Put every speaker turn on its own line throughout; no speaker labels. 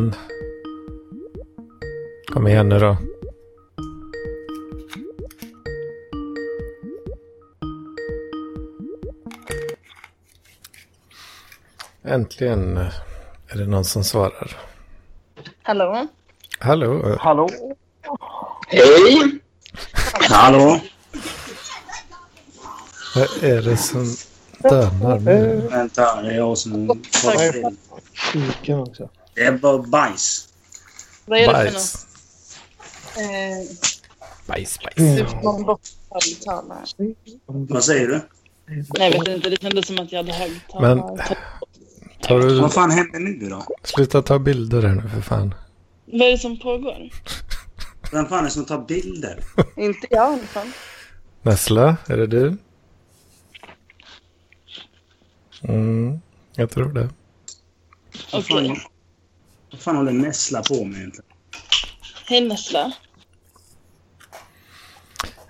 fan. Kom igen nu då. Äntligen är det någon som svarar.
Hallå?
Hallå?
Hallå?
Hej! Hallå?
Vad är det som dönar nu?
Vänta, det är jag som.
Fiken också.
Det är bara bajs.
Vad är det för något? Eh,
Bajs, bajs.
får någon.
Vad säger du?
Nej, jag vet inte. Det kändes som att jag hade högtalare.
Men tar du...
Vad fan händer nu då?
Sluta ta bilder här nu för fan.
Vad är det som pågår?
Vem fan är det som tar bilder?
Inte jag i alla fall.
Nessla, är det du? Mm, jag tror det.
Okej.
Vad fan håller Nessla på med egentligen?
Hej Nessla.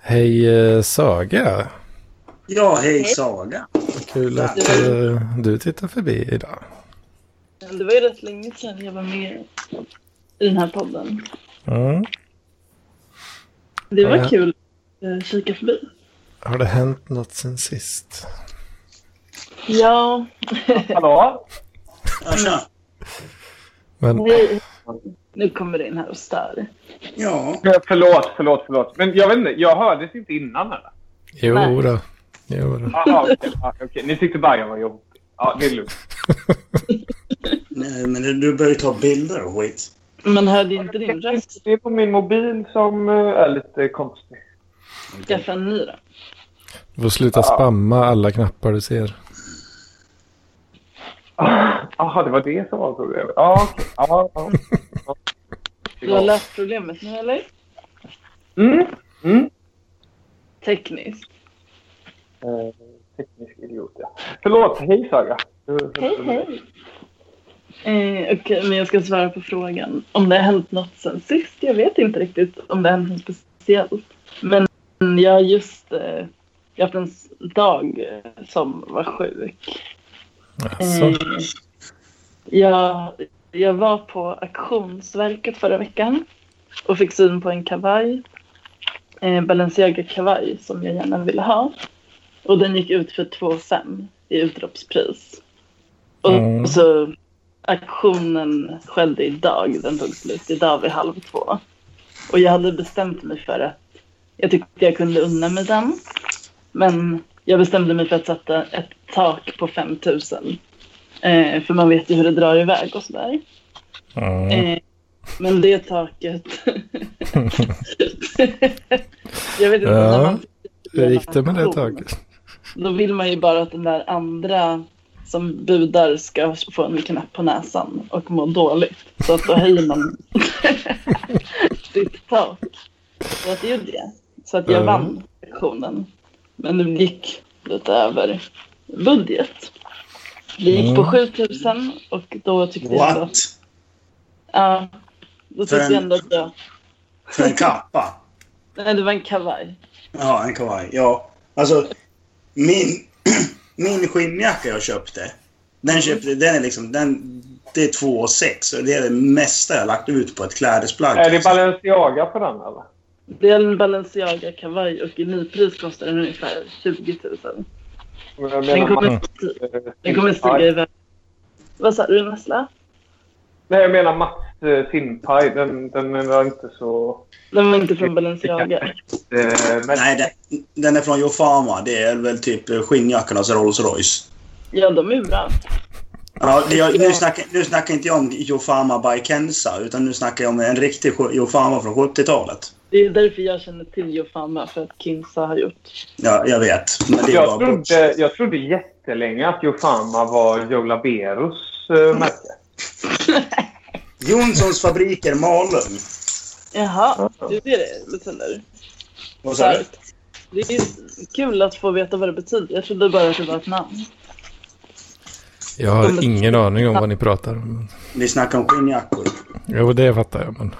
Hej eh, Saga.
Ja, hej Saga.
Vad kul att eh, du tittar förbi idag.
Det var ju rätt länge sedan jag var med i den här podden.
Mm.
Det var
Ja.
kul att eh, kika förbi.
Har det hänt något sen sist?
Ja,
Hallå?
Ja.
Men.
Nu kommer det in här och stör.
Ja.
Förlåt, förlåt, förlåt. Men jag vet inte, jag hördes inte innan eller?
jo
Nej.
då. Jo då.
Jaha, okej. Ja, okej. Ni tyckte bara jag var jobbig. Ja, det är lugnt.
Nej, men du börjar ju ta bilder och skit.
Man hörde inte din röst.
Det är på min mobil som eh, är lite konstig.
Skaffa en ny då.
Du får sluta spamma alla knappar du ser.
Jaha, det var det som var problemet. Ja, okej. Ja, ja.
Du har löst problemet nu eller?
Mm, mm.
Tekniskt.
Eh, teknisk idiot, ja. Förlåt, hej Saga.
Hej, hej. Eh, Okej, men jag ska svara på frågan. Om det har hänt något sen sist? Jag vet inte riktigt om det har hänt något speciellt. Men jag har just eh, jag har haft en dag eh, som var sjuk.
Alltså,
Eh, jag, jag var på Auktionsverket förra veckan och fick syn på en kavaj. Eh, Balenciaga-kavaj som jag gärna ville ha. Och den gick ut för 2 5 i utropspris. Och
Mm.
så auktionen skedde idag. Den tog slut idag vid halv två. Och jag hade bestämt mig för att jag tyckte jag kunde unna mig den. Men jag bestämde mig för att sätta ett tak på 5 000. Eh, för man vet ju hur det drar iväg och sådär.
mm.
Eh, men det taket... jag vet inte,
Ja, hur gick det med det taget?
Då vill man ju bara att den där andra som budar ska få en knapp på näsan och må dåligt. Så att då höjer man sitt tak. Så att det gjorde jag. Så att jag
Mm.
vann auktionen. Men det gick lite över budget. Det gick på
Mm.
7000 och då tyckte jag ändå,
What?
ja, då tyckte
en-
jag ändå att jag,
För en kappa?
nej det var en kavaj.
Ja, en kavaj. Ja. Alltså, min, min skinnjacka jag köpte. Den köpte, den är liksom, den, det är 2 6 och det är det mesta jag lagt ut på ett klädesplagg.
Är det Balenciaga på den eller?
Det är en Balenciaga kavaj och i nypris kostar den ungefär 20 000.
Jag
Den kommer,
Mats, eh,
den kommer iväg. Vad sa du Nessla?
Nej, jag menar Mats eh, Simpai. Den, den var inte så...
Den var inte från Balenciaga.
Eh, men
Nej, den, den är från Jofama. Det är väl typ skinnjackornas Rolls Royce.
Ja, de är bra.
Ja, jag, nu, snackar, nu snackar inte jag om Jofama by Kensa, utan nu snackar jag om en riktig Jofama från 70-talet.
Det är därför jag känner till Jofama, för att Kinsa har gjort.
Ja, jag vet. Men det
jag, trodde, jag trodde jättelänge att Jofama var Joe Laberos eh, märke.
Jonssons fabriker Malung.
Jaha, det är det det betyder.
Vad sa du?
Det är kul att få veta vad det betyder. Jag trodde bara att det var ett namn.
Jag har ingen aning om vad ni pratar om.
Vi snackar om skinnjackor.
Jo, det fattar jag. Men...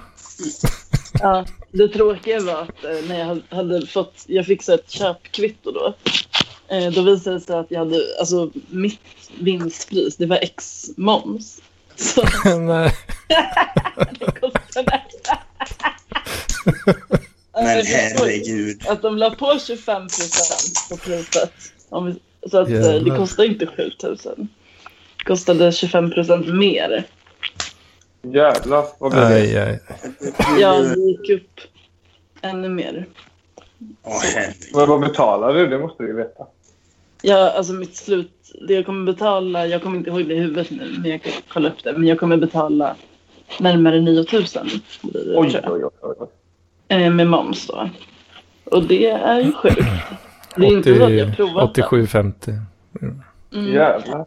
Ja, det tråkiga var att eh, när jag hade- fått, jag fick så ett köpkvitto då. Eh, då visade det sig att jag hade, alltså mitt vinstpris, det var ex moms. Så
Nej.
det kostade...
Men
Eh,
herregud.
Att de la på 25 procent på priset. Så att eh, det
Jävlar.
kostade inte 7000. Kostade 25 procent mer.
Jävlar, vad blir det?
Aj, aj.
Ja, det gick upp ännu mer.
Åh.
Vad, vad betalar du? Det måste du ju veta.
Ja, alltså mitt slut, det jag kommer betala, jag kommer inte ihåg det i huvudet nu, men jag kan kolla upp det. Men jag kommer betala närmare 9000 blir det,
Oj,
tror jag.
oj, oj. oj.
Eh, med moms då. Och det är ju sjukt. Det är inte så att jag provat det.
87,50.
Mm.
Jävlar.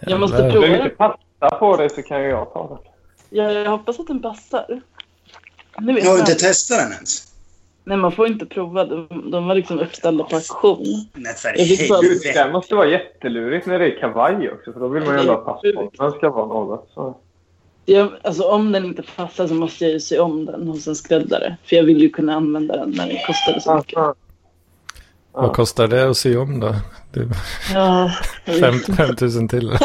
Jag måste prova
Om du
det.
inte passar på det så kan jag ta det.
Ja, jag hoppas att den passar. Nu vet
Jag har
man.
inte testat den ens.
Nej, man får inte prova. De, de var liksom uppställda på auktion.
Nej, för
det
helvete.
här måste vara jättelurigt när det är kavaj också. För då vill man ju ändå ha pass på. Den ska vara något. Så.
Jag, alltså, om den inte passar så måste jag ju se om den hos en skräddare. För jag vill ju kunna använda den när den kostade så mycket.
Aha.
Vad kostar det att sy om då? Det
Ja, jag vet
fem,
inte.
5 000 till.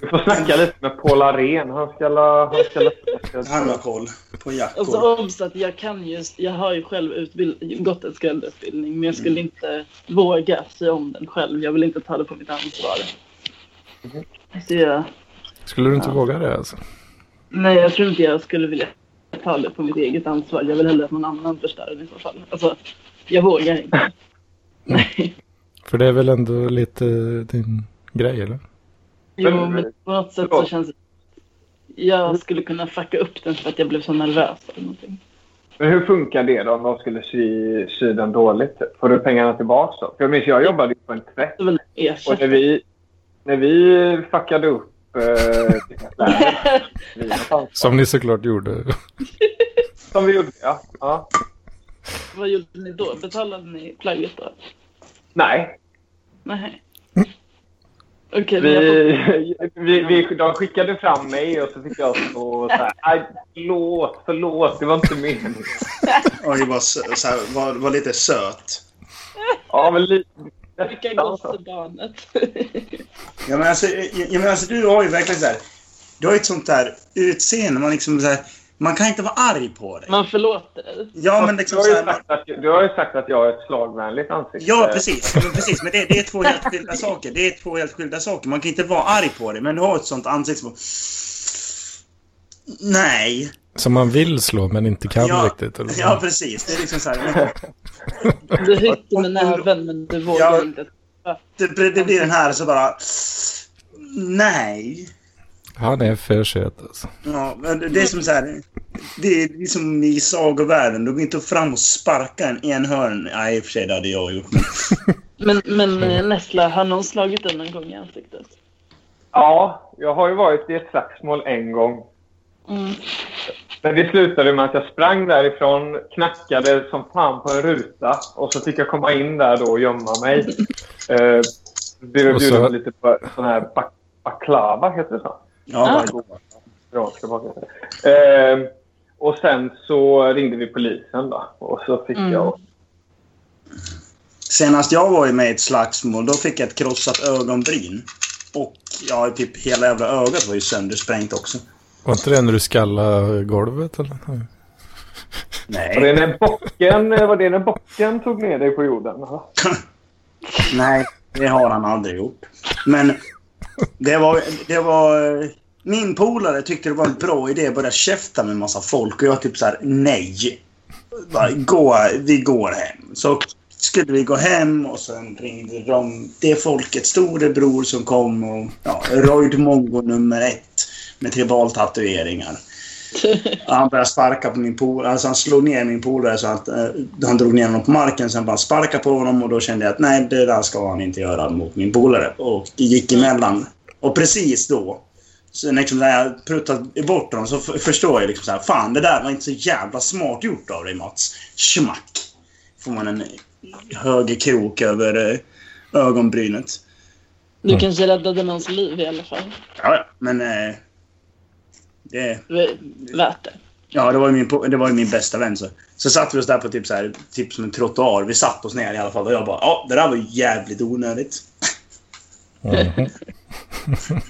Du får snacka lite med Paul Arén. Han ska la... Han ska la...
Han har koll på jackor.
Alltså obs att jag kan just, jag har ju själv utbild, gått en skräddarutbildning men jag skulle
Mm.
inte våga sy om den själv. Jag vill inte ta det på mitt ansvar.
Mhm.
Så jag,
Skulle du inte våga det alltså?
nej, jag tror inte jag skulle vilja ta det på mitt eget ansvar. Jag vill hellre att någon annan förstör den i så fall. Alltså, jag vågar inte. Nej.
För det är väl ändå lite din grej eller?
Jo,
Men-
men på något sätt så känns det... Jag skulle kunna fucka upp den för att jag blev så nervös eller någonting.
Men hur funkar det då om de skulle sy, sy den dåligt? Får du pengarna tillbaka då? För jag minns, jag jobbade på en tvätt. Och när vi, när vi fuckade upp eh.
Som ni såklart gjorde.
som vi gjorde, ja. ja.
Vad gjorde ni då? Betalade ni plagget då?
Nej,
Nej. Får...
vi, vi, vi, de skickade fram mig och så fick jag stå och så här, "Aj, förlåt, förlåt, det var inte meningen.
Och det var, så här, var, var lite söt.
Ja, men lite... Så.
gossebarnet.
Ja, men alltså, jag, jag menar, alltså, du har ju verkligen så här... Du har ju ett sånt där utseende. Man, liksom, så här, man kan inte vara arg på dig.
Man förlåter dig.
Ja, men liksom
du, har ju
här,
sagt att, du har ju sagt att jag har ett slagvänligt ansikte.
Ja, precis. Men, precis. men det, det är två helt skilda saker. Det är två helt skilda saker. Man kan inte vara arg på det, men du har ett sånt ansikte som... Nej.
Som man vill slå men inte kan
Ja,
riktigt. Eller?
Ja, precis. Det är liksom så här...
Du hytter med näven men du vågar
Ja.
inte.
Det, det blir den här så bara... Nej.
Han är för söt alltså.
Ja, men det är som så här... Det är liksom i sagovärlden. Du går inte fram och sparkar en enhörn. Nej, i och för sig det hade jag gjort. Men...
Men, men eh, Nessla, har någon slagit dig någon gång i ansiktet?
Ja, jag har ju varit i ett slagsmål en gång.
Mm.
Men det slutade med att jag sprang därifrån, knackade som fan på en ruta och så fick jag komma in där då och gömma mig. Eh, blev bjuden på lite på sån här bak- baklava, heter det så?
Ja,
Ah.
Eh, och sen så ringde vi polisen då och så fick
Mm.
jag...
Senast jag var med i ett slagsmål, då fick jag ett krossat ögonbryn. Och ja, typ hela jävla ögat var ju söndersprängt också.
Var inte det när du skallade golvet eller?
Var det
Nej.
när bocken, var det när bocken tog ner dig på jorden?
Nej, det har han aldrig gjort. Men det var... Det var min polare tyckte det var en bra idé att börja käfta med en massa folk och jag typ så här: nej. Bara, gå, vi går hem. Så skulle vi gå hem och sen ringde de det folket, storebror som kom och ja, Royd Mongo nummer ett med tribaltatueringar. Han började sparka på min polare. Alltså han slog ner min polare så att eh, han drog ner honom på marken. Sen bara sparka på honom och då kände jag att nej, det där ska han inte göra mot min polare. Och gick emellan. Och precis då, så liksom när jag pruttade bort honom så förstår jag liksom så här, fan det där var inte så jävla smart gjort av dig Mats. Schmack! Får man en högerkrok över eh, ögonbrynet.
Du kanske räddade någons liv i alla fall.
Ja, ja, men... Eh, det...
Värt det.
Ja, det var ju min, det var ju min bästa vän. Så, så satt vi oss där på typ, så här, typ som en trottoar. Vi satt oss ner i alla fall. Och jag bara, ja, det där var ju jävligt onödigt.
Mhm.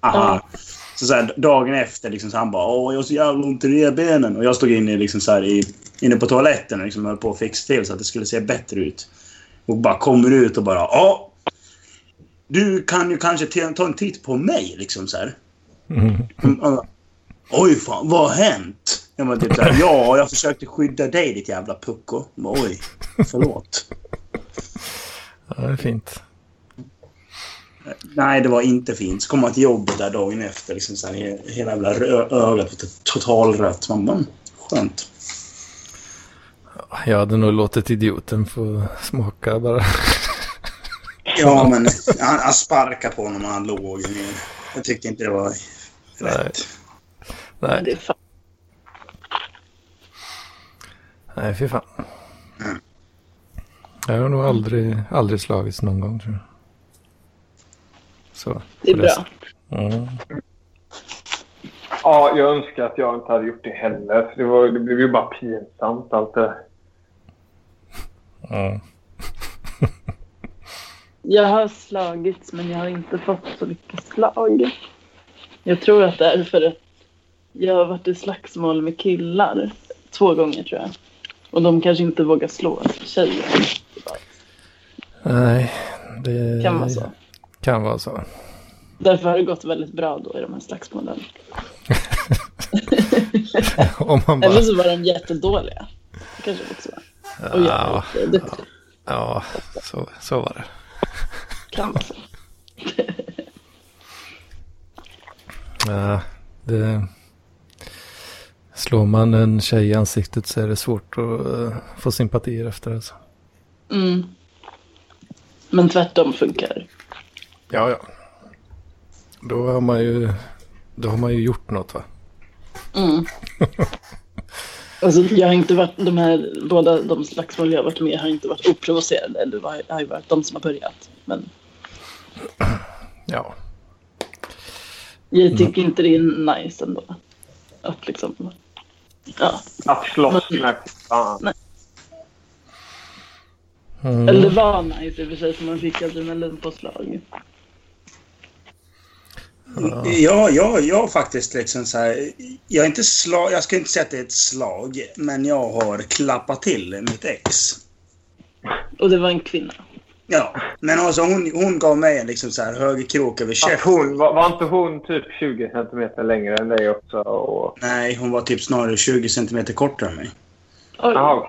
Aha. Så, så här, dagen efter liksom, så han bara, åh, jag har så jävla ont i revbenen. Och jag stod inne, liksom, så här, i, inne på toaletten och liksom, höll på att fixa till så att det skulle se bättre ut. Och bara kommer ut och bara, ja. Du kan ju kanske ta ta en titt på mig, liksom så här. Mm, bara, Oj fan, vad har hänt? Jag var typ såhär, ja, jag försökte skydda dig ditt jävla pucko. Oj, förlåt.
Ja, det är fint.
Nej, det var inte fint. Så kom man till jobbet där dagen efter. Liksom så här, he- hela jävla ögat var totalrött. Man bara, skönt.
Jag hade nog låtit idioten få smaka bara.
Ja, men han, han sparkade på honom när han låg ner. Jag tyckte inte det var rätt.
Men det
Nej,
är fan.
nej fy fan.
Mm.
Jag har nog aldrig, aldrig slagits någon gång tror jag. Så.
Det är bra.
Mm.
Ja, jag önskar att jag inte hade gjort det heller. För det, var, det blev ju bara pinsamt allt det där.
Mm.
Jag har slagits men jag har inte fått så mycket slag. Jag tror att det är för att jag har varit i slagsmål med killar två gånger tror jag. Och de kanske inte vågar slå tjejer.
Nej, det
Kan vara så.
Kan vara så.
Därför har det gått väldigt bra då i de här slagsmålen.
Om man bara...
Eller så var de jättedåliga. Det kanske också var. Och
Ja,
duktig.
ja så, så var det.
Kan vara så.
Ja, det... Slår man en tjej i ansiktet så är det svårt att eh, få sympatier efter alltså.
Mm. Men tvärtom funkar.
Ja, ja. Då har man ju, då har man ju gjort något va?
Mm. Alltså, jag har inte varit, de här, båda de slagsmål jag har varit med har inte varit oprovocerade. Eller det har ju varit de som har börjat. Men
Ja.
jag tycker inte det är nice ändå. Att liksom, ja.
Att slåss med fan.
Mm.
Eller det var nice i och för sig, så man fick adrenalinpåslag.
Ja, ja, jag har faktiskt liksom så här... Jag, är inte slag, jag ska inte säga att det är ett slag, men jag har klappat till mitt ex.
Och det var en kvinna.
Ja, men alltså hon, hon gav mig en liksom så här högerkrok över
Att
käften.
hon, var, var inte hon typ 20 centimeter längre än dig också? Och...
Nej, hon var typ snarare 20 centimeter kortare än mig.
Oj,
Jaha.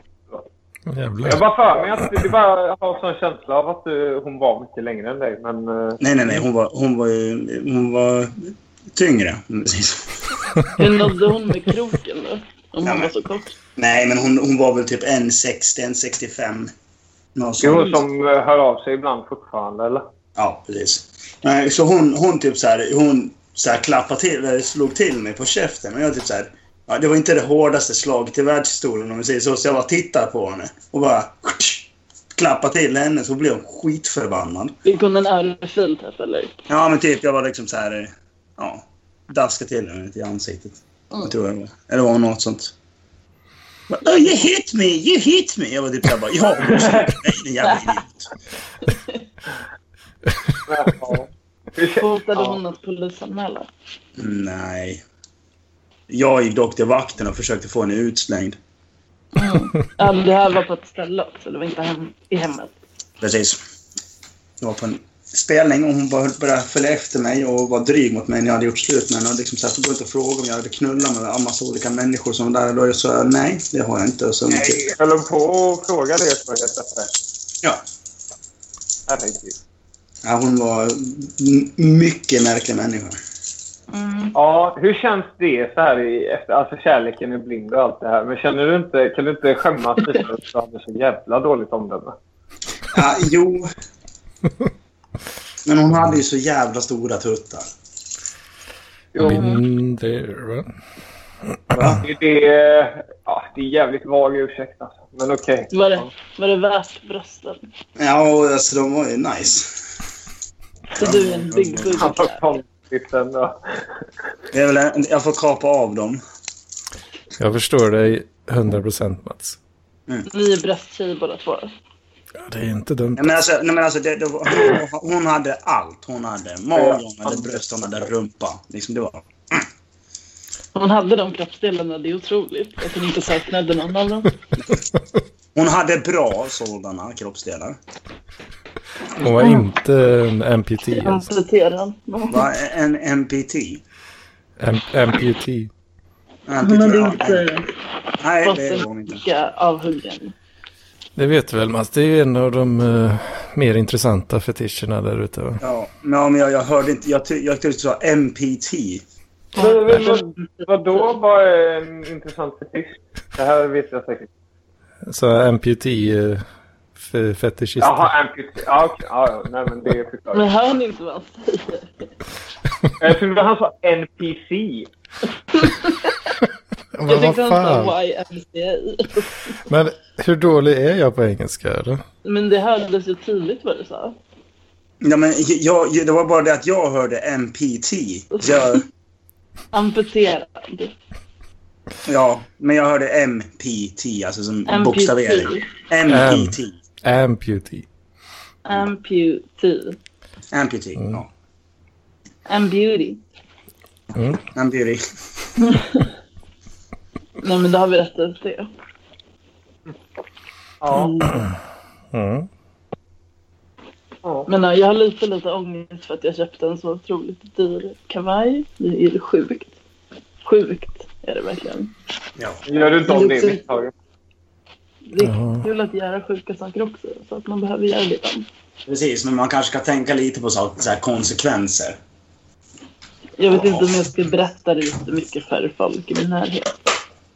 Jävlar.
Jag bara för mig att det bara jag har en sån känsla av att eh, hon var mycket längre än dig. Men eh,
Nej, nej, nej. Hon var, hon var ju... Hon var tyngre.
hur nådde hon med kroken då? Om
Ja,
hon
men-
var så kort?
Nej, men hon, hon var väl typ 1,60, 1,65.
Hon
sånt.
som eh, hör av sig ibland fortfarande, eller?
Ja, precis. Nej, så hon, hon typ så här, hon så här klappade till, eller slog till mig på käften. Och jag typ så här, ja, det var inte det hårdaste slaget i världshistorien om vi säger så. Så jag bara tittade på henne och bara klappade till henne så blev hon skitförbannad.
Fick hon en örfil typ eller?
Ja, men typ jag var liksom så här, ja, daskade till henne i ansiktet. Jag tror jag det var. Eller var något sånt. Oh, you hit me, you hit me. Jag var typ såhär bara, ja, nej, din jävla idiot.
Hotade hon att polisanmäla?
Nej. Jag gick dock till vakten och försökte få henne utslängd.
Mm. Ja, men det här var på ett ställe också. Det var inte hem, i hemmet.
Precis. Jag var på en spelning och hon bara började följa efter mig och var dryg mot mig när jag hade gjort slut med henne. Och liksom så här, gå ut och fråga om jag hade knullat med en massa olika människor som var där. Och då sa jag nej, det har jag inte. Och så,
Nej, höll hon på att fråga det helt öppet?
ja.
Herregud.
ja, hon var m- mycket märklig människa.
Mm.
Ja, hur känns det så här i efter, alltså kärleken är blind och allt det här. Men känner du inte, kan du inte skämmas lite för att du hade så jävla dåligt omdöme?
Ja, jo. Men hon hade ju så jävla stora tuttar.
Jo,
Mindre, va?
Va?
det, det, är- ja, det är jävligt vag ursäkt alltså. Men okej.
Var, det, var det värt brösten?
Ja, alltså de var ju nice.
Så du är en big booty
Han var konstigt ändå.
Är väl, jag får kapa av dem.
Jag förstår dig 100% Mats.
Ni är brösttjejer båda två.
Ja, det är inte dumt.
Nej, men alltså, nej, men alltså det, det var, hon, hade allt. Hon hade mage, hon hade bröst, hon hade rumpa. Liksom det var...
Hon hade de kroppsdelarna, det är otroligt. Att hon inte saknade någon av dem.
Hon hade bra sådana kroppsdelar.
Hon var inte en amputee. Alltså.
Kompletterad.
Va? En MPT.
Am amputee.
Hon hade inte
Nej,
fått
det
en
hon inte.
avhuggen.
Det vet du väl Mats? Det är ju en av de eh, mer intressanta fetischerna där ute. va?
Ja, men, ja, men jag, jag hörde inte. Jag, ty, jag tyckte du sa MPT.
Men, men, vad, vadå var en intressant fetisch? Det här vet jag säkert.
Så amputee eh.
Jaha, amputee. Ja, okej. Ja, ja. Nej, men det förklarar.
Men hör ni inte vad han säger?
Jag trodde han sa NPC.
Men
Jag
vad
tyckte han
fan?
sa YMCA.
Men hur dålig är jag på engelska eller?
Men det hördes ju tydligt vad du sa.
Ja, men jag, det var bara det att jag hörde MPT. Jag,
Amputerad.
ja, men jag hörde MPT, alltså som bokstavering.
Amputee.
MPT.
Amputee.
Amputee.
Amputee, ja.
Ambeauty.
Mm.
Amputee.
Nej men då har vi rättat det.
Ja.
Mm.
ja.
Men nej, jag har lite, lite ångest för att jag köpte en så otroligt dyr kavaj. Det är sjukt. Sjukt är det verkligen.
Ja.
Gör du inte om det misstaget?
Det är kul att göra sjuka saker också. Så att man behöver göra det ibland.
Precis, men man kanske ska tänka lite på så, så här, konsekvenser.
Jag vet inte om jag ska berätta det jättemycket för folk i min närhet.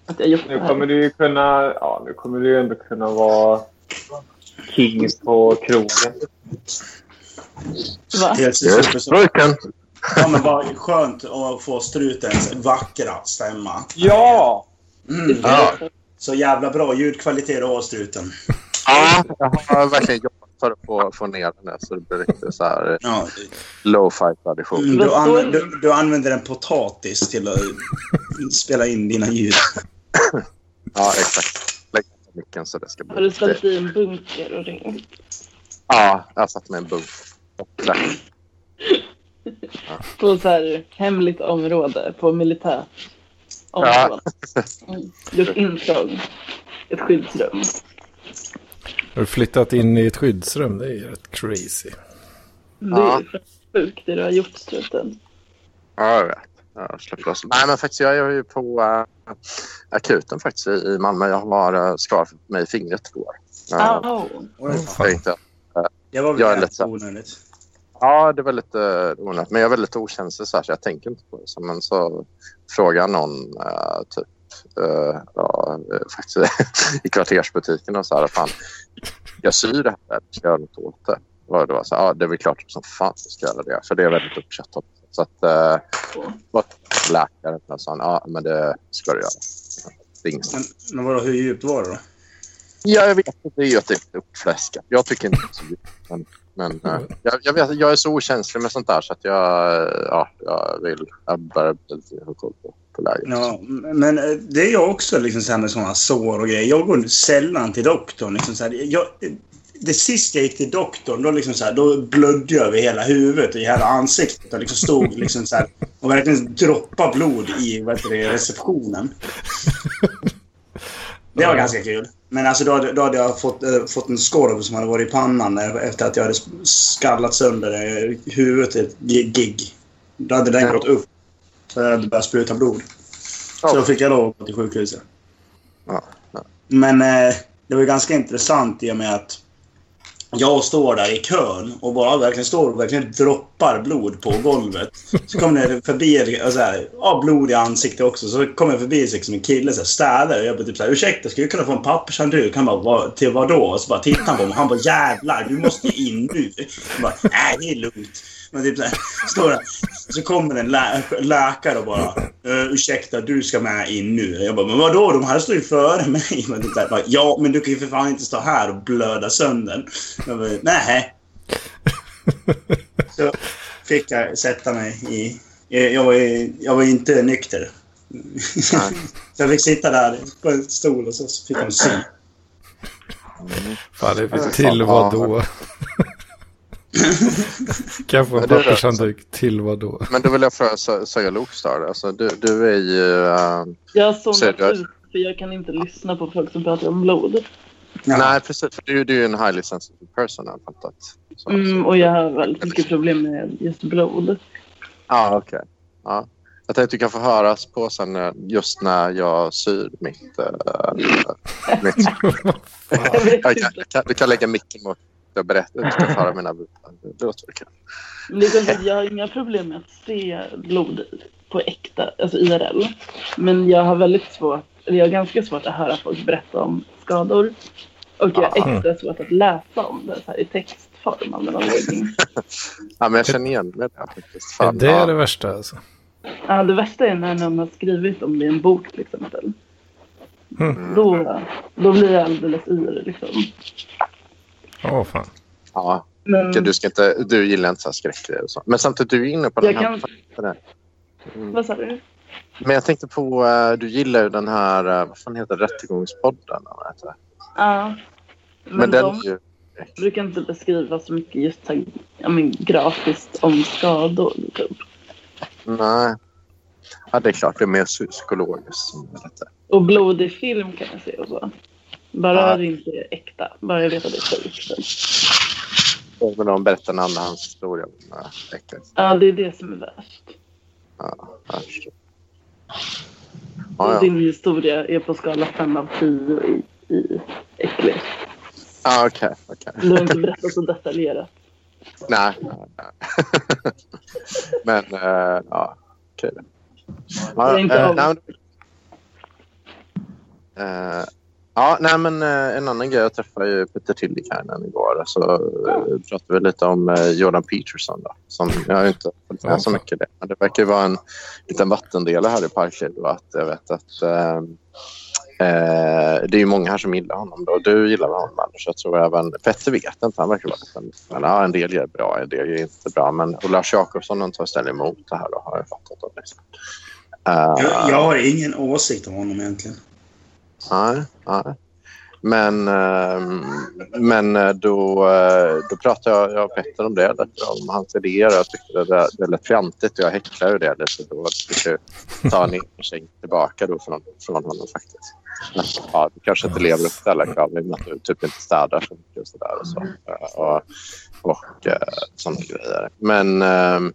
Att jag gjort
Nu kommer du ju kunna... Ja, nu kommer du ju ändå kunna vara king på krogen.
Va?
Yes, fröken.
Ja, men vad skönt att få strutens vackra stämma.
Ja!
Mm,
Ja.
Så jävla bra ljudkvalitet du har, struten.
Ja, jag har verkligen jobbat för att få, få ner den där så det blir riktigt så här
Ja,
low-fi tradition.
mm, du, anv du, du använder en potatis till att spela in dina ljud.
Ja, exakt. Lägg på micken så det ska bli...
Har du ställt i en bunker och ringt?
Ja, jag har satt med en bunk. Och där.
På så här hemligt område, på militärt område. Mm. Gjort intrång. Ett skyddsrum.
Har du flyttat in i ett skyddsrum? Det är ju rätt crazy.
Det är
Ja.
ju sjukt det du har gjort struten.
Ja, jag vet. Jag släpper loss. Nej, men faktiskt, jag är ju på äh, akuten faktiskt i, i Malmö. Jag har äh, skadat mig i fingret igår.
Oj, fan.
jag tänkte,
Det var väl
Jag lite
onödigt.
ja, det var lite onödigt. Men jag är väldigt okänslig så, här, så jag tänker inte på det. Men så frågar någon äh, typ äh, ja, äh, faktiskt i kvartersbutiken och så här. Fan, jag syr det här. Ska jag göra något åt det? Och det var så här, ja, det är väl klart som fan jag ska göra det. För det är väldigt uppköttat. Så att äh, var läkaren och sa ja men det ska du göra. Det
Men, men vadå, hur djupt var det då?
Ja, jag vet att det är ju att det är uppfläskat. Jag tycker inte det är så djupt. Men, men eh, jag, jag, vet, jag är så okänslig med sånt där så att jag, eh, ja, jag vill... Jag börjar bli koll på, på läget.
Ja, men eh, det är jag också liksom så här med sådana sår och grejer. Jag går sällan till doktorn. Liksom så här. Jag, det sist jag gick till doktorn, då, liksom så här, då blödde jag över hela huvudet och hela ansiktet. Och liksom stod liksom så här, och verkligen droppade blod i vad heter det, receptionen. Det var ganska kul. Men alltså då, hade- då hade jag fått, eh, fått en skorv som hade varit i pannan efter att jag hade skallat sönder eh, huvudet i ett gi- gig. Då hade den
Ja.
gått upp. Så jag hade börjat spruta blod. Så då fick jag lov att gå till sjukhuset. Men eh, det var ganska intressant i och med att jag står där i kön och bara verkligen står och verkligen droppar blod på golvet. Så kommer det förbi och så här, ja, blod i ansiktet också. Så kommer jag förbi liksom en kille så här, städare och jag bara typ så här, ursäkta, skulle jag kunna få en pappershandduk? Han bara, "Vad- till vad då? Och så bara tittar han på mig han bara, jävlar, du måste in nu. Jag bara, nej, det är lugnt. Men typ så här, står. Så kommer en lä läkare och bara, "Eh, ursäkta, du ska med in nu. Jag bara, men vadå? De här står ju före mig. Men typ så här, bara, ja, men du kan ju för fan inte stå här och blöda sönder. Jag bara, nej. Så fick jag sätta mig i... Jag var, jag var inte nykter. Så jag fick sitta där på en stol och så fick hon sy.
Fan, det är till vad då? Kan jag få en pappershandduk till vad då?
Men då vill jag fråga, säga Lokstar, alltså du, du är ju... eh,
Jag
du-
ut för jag kan inte lyssna på folk som pratar om blod.
Ja.
Nej, precis. För du, du är ju en highly sensitive person, har jag fattat. Så,
Mm, och jag har väldigt mycket problem med just blod.
Ja, okej. Ja. Jag tänkte att du kan få höras på sen eh, just när jag syr mitt... Uh, mitt kan, du kan lägga micken mot jag berättar. Du ska få höra mina bitar. Det låter väl kul.
Men Det är som att jag har inga problem med att se blod på äkta, alltså IRL. Men jag har väldigt svårt, eller jag har ganska svårt att höra folk berätta om skador. Och jag har extra svårt att läsa om det så här, i textform av någon anledning.
Ja, men jag känner igen mig där faktiskt.
Är
Fan,
det
ja.
det värsta alltså?
Ja, det värsta är när någon har skrivit om det i en bok till exempel.
Mm.
Då, då blir jag alldeles yr liksom.
Åh fan.
Ja,
Men
du, ska inte, du gillar inte så skräckgrejer och så. Men samtidigt, du är inne på
Jag
den här...
kan-
Mm.
vad sa du?
Men jag tänkte på, eh, du gillar ju den här, eh, vad fan heter Rättegångspodden?
Ja. Men,
Men den
de
ju...
brukar inte beskriva så mycket just här, ja, men, grafiskt om skador. Typ.
Nej. Ja, det är klart. Det är mer psykologiskt.
Och blodig film kan jag se och så. Bara
Ja.
det inte är äkta. Bara jag vet att det är fejk. typ.
Och vill de berätta en andrahandshistoria om äh, äckligt.
Ja, det är det som är värst.
Ja, jag förstår. Ja, ja.
din historia är på skala 5 av 10 i, i äcklig.
Ah, Okej, okej.
Du har inte berättat så detaljerat.
Nej. Men, eh, ja. Okej.
Det är
Ja, Ja, nej men eh, en annan grej. Jag träffade ju Peter Tillikainen igår. Så eh, pratade vi lite om eh, Jordan Peterson. Då, som jag har inte följt med så mycket det. Men det verkar vara en liten vattendelare här i Parkliv. Att jag vet att eh, det är många här som gillar honom. Då. Du gillar honom Anders. Jag tror även Petter vet inte. Han verkar vara men, ja, en del är bra, en del är inte bra. Men och Lars Jakobsson tar ställning emot det här. Då, har jag fattat. Då, liksom. Eh,
Jag, jag har ingen åsikt om honom egentligen.
Nej, nej. Men, ehm, men eh, då, eh, då pratade jag, jag och Petter om det, lite, om hans idéer. Jag tyckte det, det, det lät fjantigt och jag häcklade det lite. Då fick jag ta en ersättning tillbaka då från, från honom faktiskt. Ja, du kanske inte lever upp till alla krav i och med att du typ inte städar så mycket och sådär. Och, så. Eh, och, och, och sådana grejer. Men, ehm,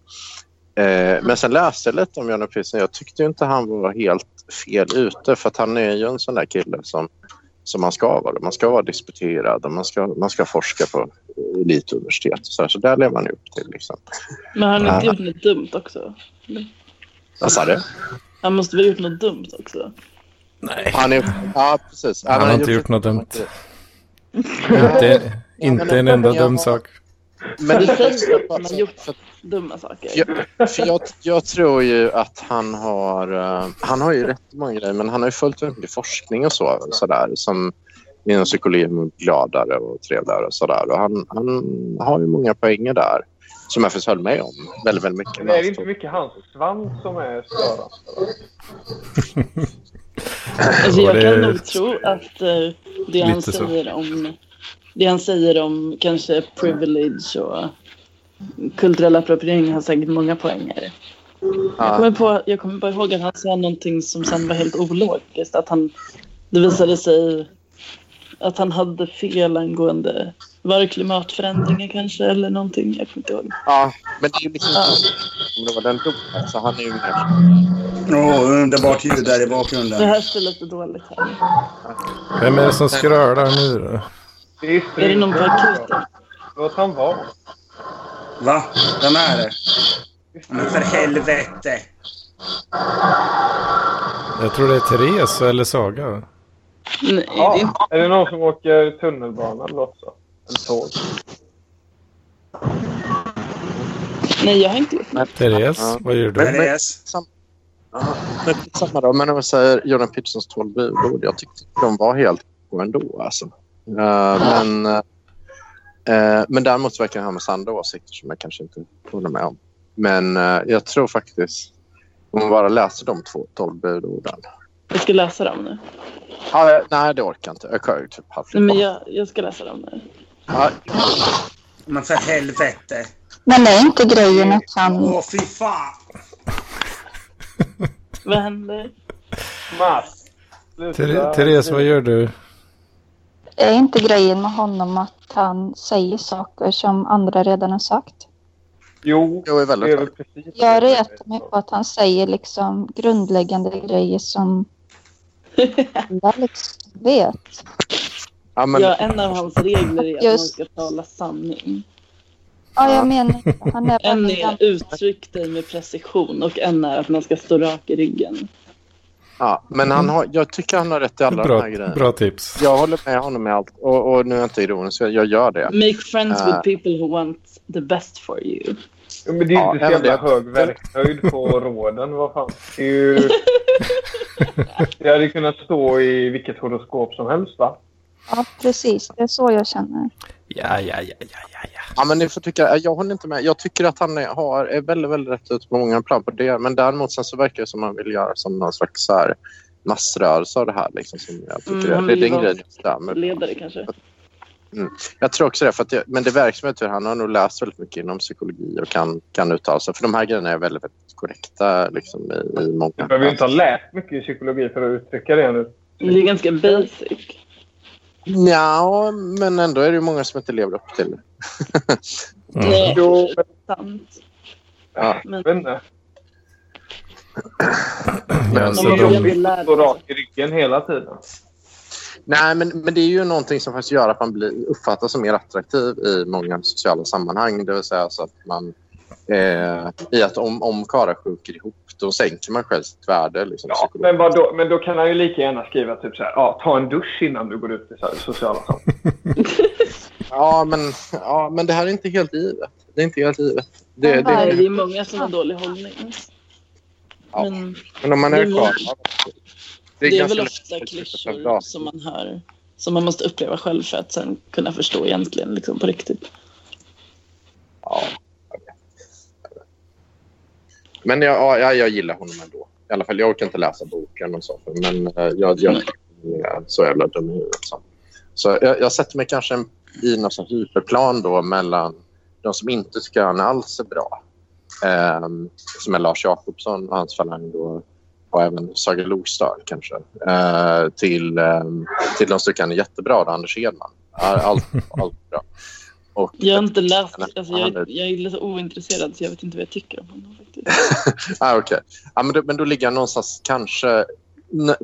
eh, men sen läste jag lite om Janne Peterson. Jag tyckte inte han var helt fel ute för att han är ju en sån där kille som som man ska vara. Man ska vara disputerad och man ska, man ska forska på elituniversitet. Så, här. så där lever man ju upp till. Liksom.
Men har han
Ja.
inte gjort något dumt också?
Vad sa du?
Han måste väl ha gjort något dumt också?
Nej,
Han är, ja, precis.
Han har inte gjort något dumt. inte, inte en enda dum sak.
Men det,
säger att han har gjort dumma saker.
jag, för jag, jag tror ju att han har... eh, han har ju rätt många grejer, men han har ju följt väldigt mycket forskning och så, så där, som inom psykologi är gladare och trevligare och sådär. Och han, han har ju många poänger där som jag faktiskt höll med om väldigt, väldigt mycket.
Men är det inte mycket hans svans som är störande?
Alltså jag kan nog tro att eh, det han
lite så.
säger om det han säger om kanske privilege och kulturell appropriering har säkert många poänger. Jag,
Ja.
kommer på, jag kommer bara ihåg att han sa någonting som sen var helt ologiskt. Att han, det visade sig att han hade fel angående var det klimatförändringar kanske eller någonting. Jag kommer inte ihåg.
Ja, men det är ju liksom
Ja.
det den domen, så han är ju mer...
Åh, underbart ljud där i
Det
bakgrunden.
här står lite dåligt här.
Vem är det som skrölar nu då?
Det är,
Är det någon på akuten?
Låt han vara.
Va? Vem är det? Men för helvete!
Jag tror det är Therese eller Saga.
Nej, det är
Ja.
inte.
Är det någon som åker tunnelbana eller också? Eller tåg?
Nej, jag har inte gjort något.
Therese,
Ja.
vad gör du?
Therese?
Ja, men samma då. Men om jag säger Jordan Petersons 12 budord. Jag tyckte de var helt på ändå. Alltså. Eh, men, uh, men däremot verkar han ha massa andra åsikter som jag kanske inte håller med om. Men eh, jag tror faktiskt... Om man bara läser de två tolv budorden.
Jag ska läsa dem nu.
Ja, nej, det orkar jag inte. Jag kan ju typ halvt.
Nej, men jag, jag ska läsa dem nu.
Men för helvete.
Men är inte grejen att han...
Åh, fy fan.
Vad händer?
Mats. sluta.
Ther- Therese, vad gör du?
Är inte grejen med honom att han säger saker som andra redan har sagt?
Jo,
jag är
det
väldigt
är väl precis
Jag
det.
retar mig på att han säger liksom grundläggande grejer som alla liksom vet.
Ja, men,
Ja, en av hans regler är att
Just.
man ska tala sanning.
Ja, jag menar. Han är
En är uttryck dig med precision och en är att man ska stå rak i ryggen.
Ja, men han har, jag tycker han har rätt i alla de
Bra,
här grejerna.
bra tips.
Jag håller med honom med allt. Och, och nu är jag inte ironisk, jag, jag gör det.
Make friends
Ah.
with people who want the best for you.
Ja, men det är
Ja,
inte så jävla hög verkhöjd på råden. Vad fan. Det, är ju... det hade kunnat stå i vilket horoskop som helst, va?
Ja, precis. Det är så jag känner.
Ja, ja, ja, ja, ja, ja.
Ja, men ni får tycka, jag håller inte med. Jag tycker att han är, har, är väldigt, väldigt rätt ut på många plan på det. Men däremot sen så verkar det som att han vill göra som någon slags så här massrörelse av det här. Liksom, som jag, tycker
Mm,
det, det är den grejen jag stämmer.
Ledare kanske.
Jag tror också det. För att det men det verkar som att han har nog läst väldigt mycket inom psykologi och kan, kan uttala sig. För de här grejerna är väldigt, väldigt korrekta liksom, i, i många...
Du behöver ju inte ha läst mycket i psykologi för att uttrycka det nu.
Det är ganska basic.
Ja, men ändå är det ju många som inte lever upp till det.
Mm.
Nej,
Jo, men
sant.
Ja.
Men.
Ja,
man
så
börjar
de,
lära
Stå rak i ryggen hela tiden.
Nej, men, men det är ju någonting som faktiskt gör att man blir, uppfattas som mer attraktiv i många sociala sammanhang. Det vill säga så att man... Eh, I att om, om karlar sjunker ihop, då sänker man själv sitt värde. Liksom,
Ja, men, vadå? men då kan han ju lika gärna skriva typ så här. Ja, ta en dusch innan du går ut i sociala.
Ja, men, ja, men det här är inte helt givet. Det är inte helt givet. Det, det, det,
det är många som har dålig hållning.
Ja.
Men
men om man
det
är
är
karl...
många-
Det
det är väl ofta klyschor som man hör. Som man måste uppleva själv för att sen kunna förstå egentligen liksom på riktigt.
Ja. Men jag, ja, jag, jag gillar honom ändå. I alla fall, jag orkar inte läsa boken och så. Men eh, jag, jag är så jävla dum i huvudet. Så, så jag, jag sätter mig kanske i någon sån hyperplan då mellan de som inte tycker han alls är bra. ehm, som är Lars Jakobsson och hans falang då. Och även Saga Lokstad kanske. Eh, till, ehm, till de han är jättebra, då, Anders Edman. Ja, Allt, allt bra. Och,
Jag har inte läst, alltså jag,
är-
jag är lite ointresserad så jag vet inte vad jag tycker om honom faktiskt.
ah, okej. Ja, men, då, men då ligger jag någonstans kanske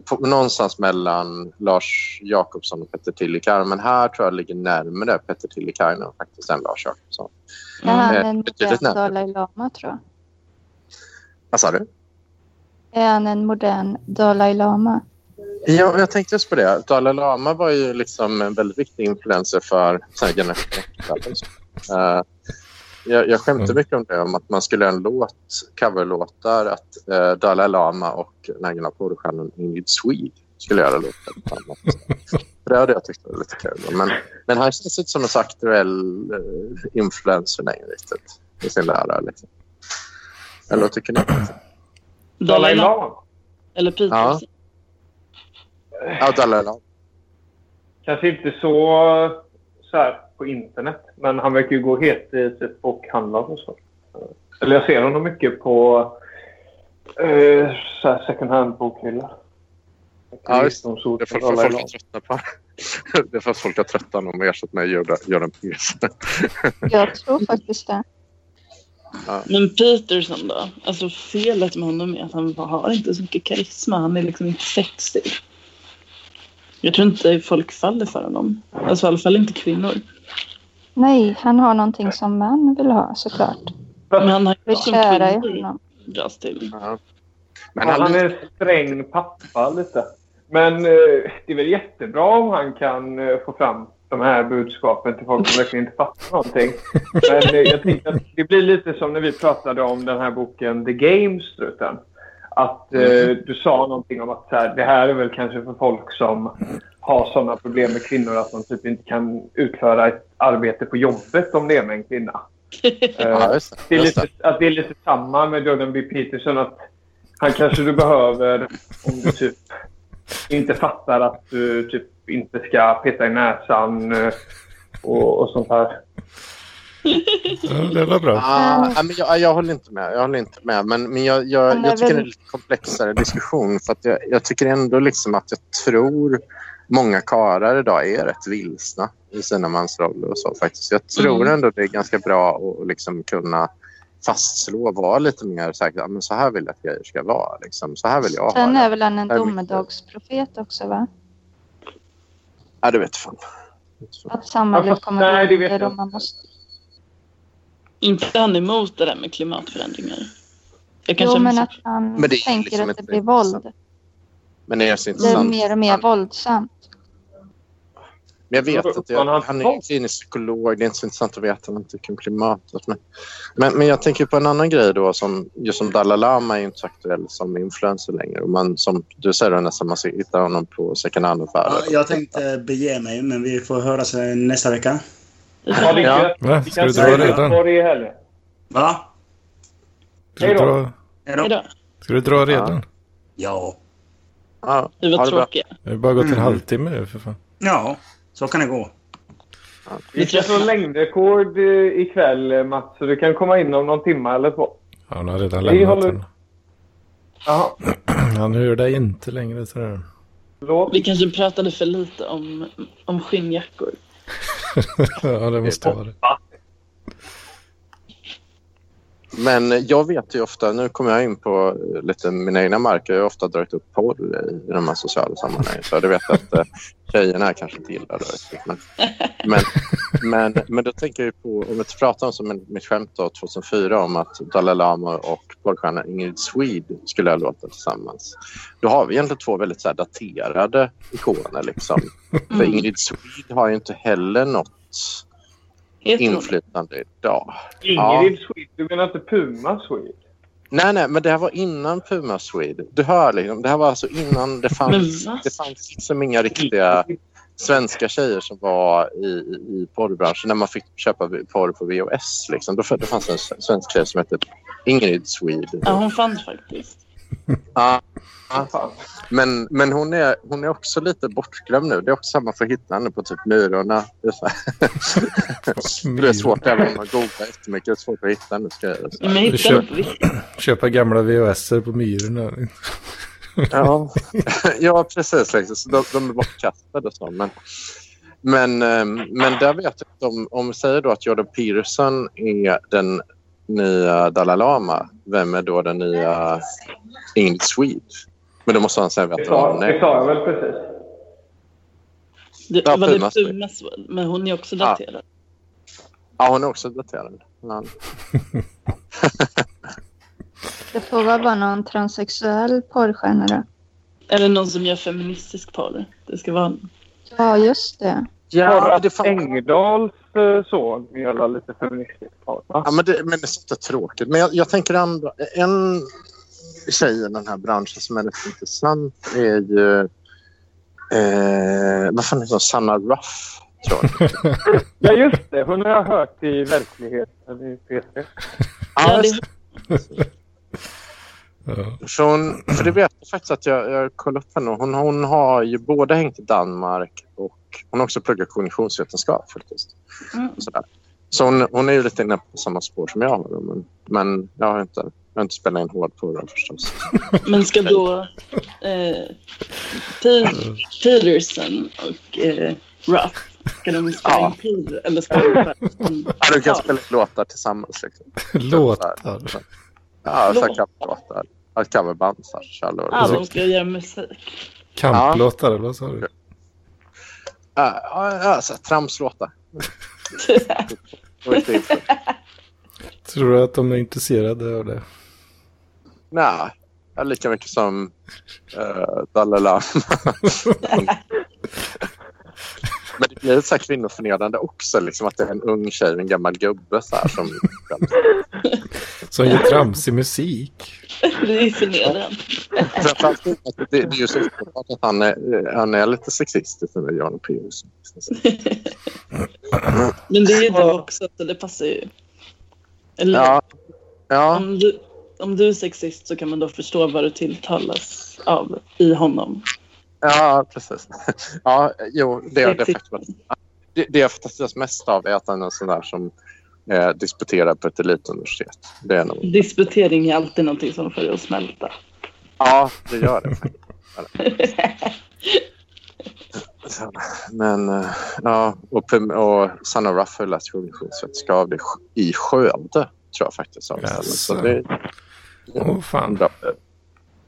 på, någonstans mellan Lars Jakobsson och Petter Tillikainen. Men här tror jag ligger närmare Petter Tillikainen faktiskt än Lars Jakobsson.
Är han en modern. Dalai Lama, tror jag?
Vad sa du?
Är han en modern Dalai Lama?
Ja, jag tänkte just på det. Dalai Lama var ju liksom en väldigt viktig influencer för generationen. Uh, jag, jag skämtar
Mm.
mycket om det, om att man skulle göra en låt, coverlåtar, att uh, Dalai Lama och den här gamla porrstjärnan Ingrid Swede skulle göra. För det hade jag tyckt var lite kul. Men, men han känns inte som en så aktuell uh, influencer längre riktigt i sin lära. Liksom. Eller vad tycker ni?
Dalai Lama.
Eller Peter.
Ja. Ja.
Kanske inte så, så här på internet. Men han verkar ju gå het i typ bokhandlar och så. Eller jag ser honom mycket på eh, så här second hand-bokhyllor.
Ja.
De såg
Det för, för folk är tröttna på Det är för att folk är trötta om att ersätta mig och göra, göra en pjäs.
Jag tror faktiskt det.
Men Peterson då? Alltså felet med honom är att han har inte så mycket karisma. Han är liksom inte sexig. Jag tror inte folk faller för honom. Alltså i alla fall inte kvinnor.
Nej, han har någonting som män vill ha såklart.
Men han har ju som
kära i
kvinnor till.
Ja. Men han,
han är sträng pappa lite. Men eh, det är väl jättebra om han kan eh, få fram de här budskapen till folk som verkligen inte fattar någonting. Men eh, jag tänkte att det blir lite som när vi pratade om den här boken The Game, struten. Att eh, du sa någonting om att så här, det här är väl kanske för folk som har sådana problem med kvinnor att man typ inte kan utföra ett arbete på jobbet om det är med en kvinna. Eh,
ja, just det.
är lite, att det är lite samma med Jordan B. Peterson. Att Han kanske du behöver om du typ inte fattar att du typ inte ska peta i näsan eh, och, och sånt här.
Ja, det var bra.
Ah, men jag, jag håller inte med. Jag håller inte med. Men, men jag, jag, jag tycker det är en lite komplexare diskussion. För att jag, jag tycker ändå liksom att jag tror många karlar idag är rätt vilsna i sina mansroller och så faktiskt. Jag tror
Mm.
ändå det är ganska bra att liksom kunna fastslå och vara lite mer säker. Ja, men så här vill jag att grejer ska vara. Liksom. Så här vill jag ha
Sen
det.
är väl han en domedagsprofet också va?
Ja, det vet fan.
Att samhället
Ja, fast-
kommer
nej, det vet jag
och man måste...
Inte han emot det där med klimatförändringar. Jag
Jo
kanske
men
har
att han
Men
tänker
liksom
att det
inte
blir våld.
Men det är så
Det är mer och mer våldsamt.
Men jag vet inte.
uppmanar
Jag,
han
han är klinisk psykolog. Det är inte så intressant att veta vad han tycker om klimatet. Men, men, men jag tänker på en annan grej då. Som, just som Dalai Lama är inte så aktuell som influencer längre. Och man, som du säger då, nästan man ska hitta honom på second hand-affärer.
Ja, jag tänkte bege mig, men vi får höras nästa vecka.
Ha det
Ja.
Va?
Vi
Ska
kan
du dra
säga
redan?
Var det i helgen.
Va?
Ska du
Hej då.
dra,
Hej då.
Hejdå.
ska du dra redan?
Ja.
Ja,
var
det bra.
tråkiga.
Det har bara gått en
Mm.
halvtimme nu för fan.
Ja, så kan det gå.
Vi ska slå längdrekord eh, ikväll, eh, Mats. Så du kan komma in om någon timme eller två.
Ja, Han har redan
Vi
lämnat
håller-
den.
Jaha.
Han hör dig inte längre tror jag.
Vi kanske pratade för lite om, om skinnjackor.
ja, det måste vara det.
Men jag vet ju ofta, nu kommer jag in på lite mina egna marker. Jag har ofta dragit upp porr i, de här sociala sammanhangen. Så jag vet att eh, tjejerna här kanske inte gillar det. Men, men, men, men då tänker jag på, om vi pratar om som mitt skämt då, 2004 om att Dalai Lama och porrstjärnan Ingrid Swede skulle ha låtit tillsammans. Då har vi egentligen två väldigt så daterade ikoner. Liksom. För
Mm.
Ingrid Swede har ju inte heller något
Heter hon?
inflytande idag.
Ingrid Swede. Du menar inte Puma Swede?
Nej, nej, men det här var innan Puma Swede. Du hör liksom, det här var alltså innan det fanns, det fanns liksom inga riktiga svenska tjejer som var i, i, porrbranschen när man fick köpa porr på VHS. Liksom. Då, det fanns en svensk tjej som hette Ingrid Swede.
Ja, hon fanns faktiskt.
Ja, men men hon, är, hon är också lite bortglömd nu. Det är också samma för att hitta henne på typ Myrorna. Det är, svårt även om man googlar jättemycket. Det är svårt att hitta. Så.
Men jag riktigt.
Köpa gamla VHS-er på Myrorna.
Ja, ja precis. Liksom. Så de, de är bortkastade. och Så. Men, men, ehm, men där vet jag inte om, om vi säger då att Jordan Peterson är den nya Dalai Lama. Vem är då den nya Ingrid Swede? Men då måste han säga
Det sa,
vad hon
det
är.
sa jag väl precis.
Det
Ja,
var det
Puma Swede.
Puma Swede, men hon är också
Ja.
daterad.
Ja, hon är också daterad. Ja.
Det får väl vara någon transsexuell porrstjärna då.
Eller någon som gör feministisk porr. Det ska vara...
Ja, just det.
Ja,
Bara
det fan...
Engdahls eh, son gör lite feministiskt par, va?
Ja, men det, men det är så tråkigt. Men jag, jag tänker ändå... En tjej i den här branschen som är lite intressant är ju... Eh, vad fan heter hon? Sanna Ruff, tror jag.
Ja, just det. Hon har jag hört i verkligheten i P3.
Ja, det.
För, hon, för det vet jag faktiskt att jag, jag kollade upp henne. Hon, hon har ju både hängt i Danmark och hon har också pluggat kognitionsvetenskap faktiskt.
Mm.
Sådär. Så hon, hon är ju lite inne på samma spår som jag har. Men, men jag har inte, jag har inte spelat in hård på den förstås.
men ska då eh, Pe- Peterson och eh, Ruff, ska de spela
Ja.
in Peter? Eller ska de bara...
Ja, du kan spela låtar tillsammans. Liksom.
Låtar.
Ja, så
Låtar.
Ja, Ett coverband.
Ja, de ska göra musik.
Kamplåtar eller vad sa du?
Ja, ja, ja, så här, tramslåtar.
Tror du att de är intresserade av det?
Nej, ja, lika mycket som uh, Dalai Lama. Men det blir så här kvinnoförnedrande också. Liksom, att det är en ung tjej och en gammal gubbe så här, som...
Som gör tramsig musik.
Det är förnedrande.
Framförallt det, det är ju så uppenbart att han är, han är lite sexistisk med Jan Pearson.
Men det är ju du också, så det passar ju. Eller
Ja, ja.
om, du, om du är sexist så kan man då förstå vad du tilltalas av i honom.
Ja, precis. Ja, jo, det är det Det, det jag fantiseras mest av är att han är en sån där som eh, disputerar på ett elituniversitet. Det är nog...
Disputering är alltid någonting som får dig att smälta.
Ja, det gör det. Så, Men eh, ja, och, och Sanna Ruff har läst kognitionsvetenskap i Skövde, tror jag faktiskt. av. Så det
Åh fan.
bra.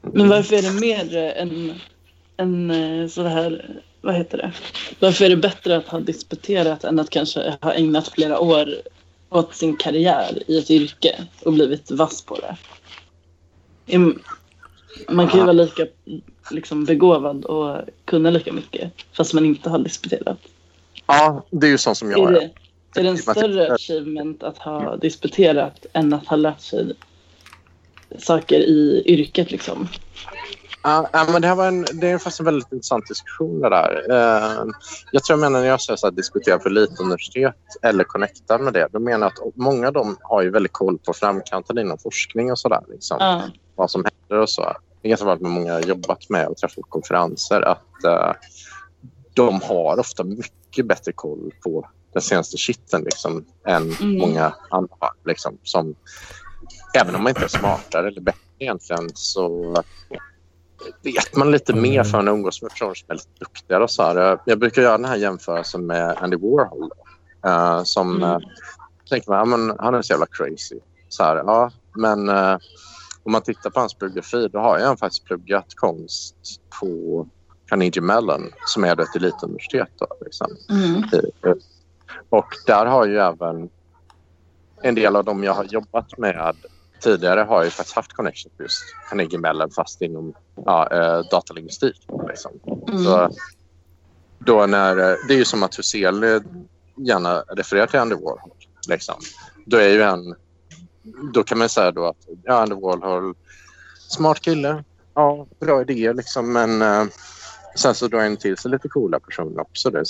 Men varför är det mer än, än eh, så här, vad heter det? Varför är det bättre att ha disputerat än att kanske ha ägnat flera år åt sin karriär i ett yrke och blivit vass på det? Man kan ju vara lika liksom, begåvad och kunna lika mycket fast man inte har disputerat.
Ja, det är ju sånt som jag
Är
är.
det, är det en större achievement att ha disputerat än att ha lärt sig saker i yrket liksom?
Ja, men det, här var en, det är faktiskt en väldigt intressant diskussion det där. Eh, jag tror jag menar när jag säger här, diskutera för elituniversitet eller connecta med det, då menar jag att många av dem har ju väldigt koll på framkanten inom forskning och sådär. Liksom. Vad som händer och så. Det är ganska vanligt med många jag har jobbat med och träffat på konferenser att eh, de har ofta mycket bättre koll på den senaste shiten liksom, än
Mm.
många andra. Liksom, som, även om man inte är smartare eller bättre egentligen så vet man lite mer för man umgås med personer som är lite duktigare. Och så här. Jag- Jag brukar göra den här jämförelsen med Andy Warhol. Då, eh, som
Mm.
eh, tänker man, ja, men han är så jävla crazy. Så här, ja, men eh, om man tittar på hans biografi då har han faktiskt pluggat konst på Carnegie Mellon som är ett elituniversitet. Då, liksom.
Mm.
Och där har ju även en del av dem jag har jobbat med tidigare har ju faktiskt haft connection till just Carnegie Mellon fast inom ja, eh, datalinguistik. Liksom.
Mm.
Så då när, eh, det är ju som att Huseli gärna refererar till Andy Warhol. Liksom. Då är ju en, då kan man säga då att ja, Andy Warhol, smart kille, ja, bra idéer liksom men eh, sen så drar han till sig lite coola personer också. Det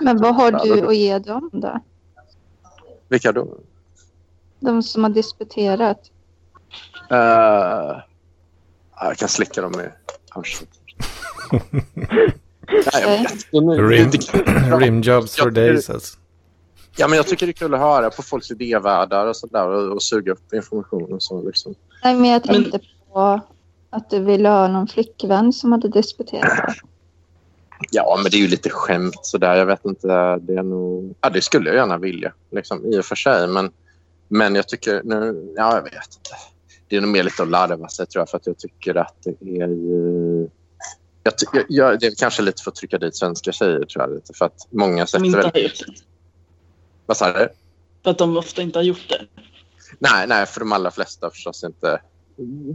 Men vad har du att ge dem då?
Vilka då?
De som har disputerat.
Uh, jag kan slicka dem i arslet. Är-
Rim, rimjobs for days alltså.
Ja, men jag tycker det är kul att höra på folks idévärldar och sådär och, och suga upp information och så. Liksom.
Nej, men jag
Men-
tänkte på att du ville ha någon flickvän som hade disputerat.
Ja, men det är ju lite skämt sådär. Jag vet inte. Det är nog... Ja, det skulle jag gärna vilja, liksom, i och för sig. Men, men jag tycker... Nu, ja, jag vet inte. Det är nog mer lite att larva sig, tror jag, för att jag tycker att det är ju... Jag, ty- jag, jag, det är kanske lite för att trycka dit svenska tjejer, tror jag. Lite, för att många sätter väldigt... Vad sa du?
För att de ofta inte har gjort det.
Nej, nej, för de allra flesta förstås inte.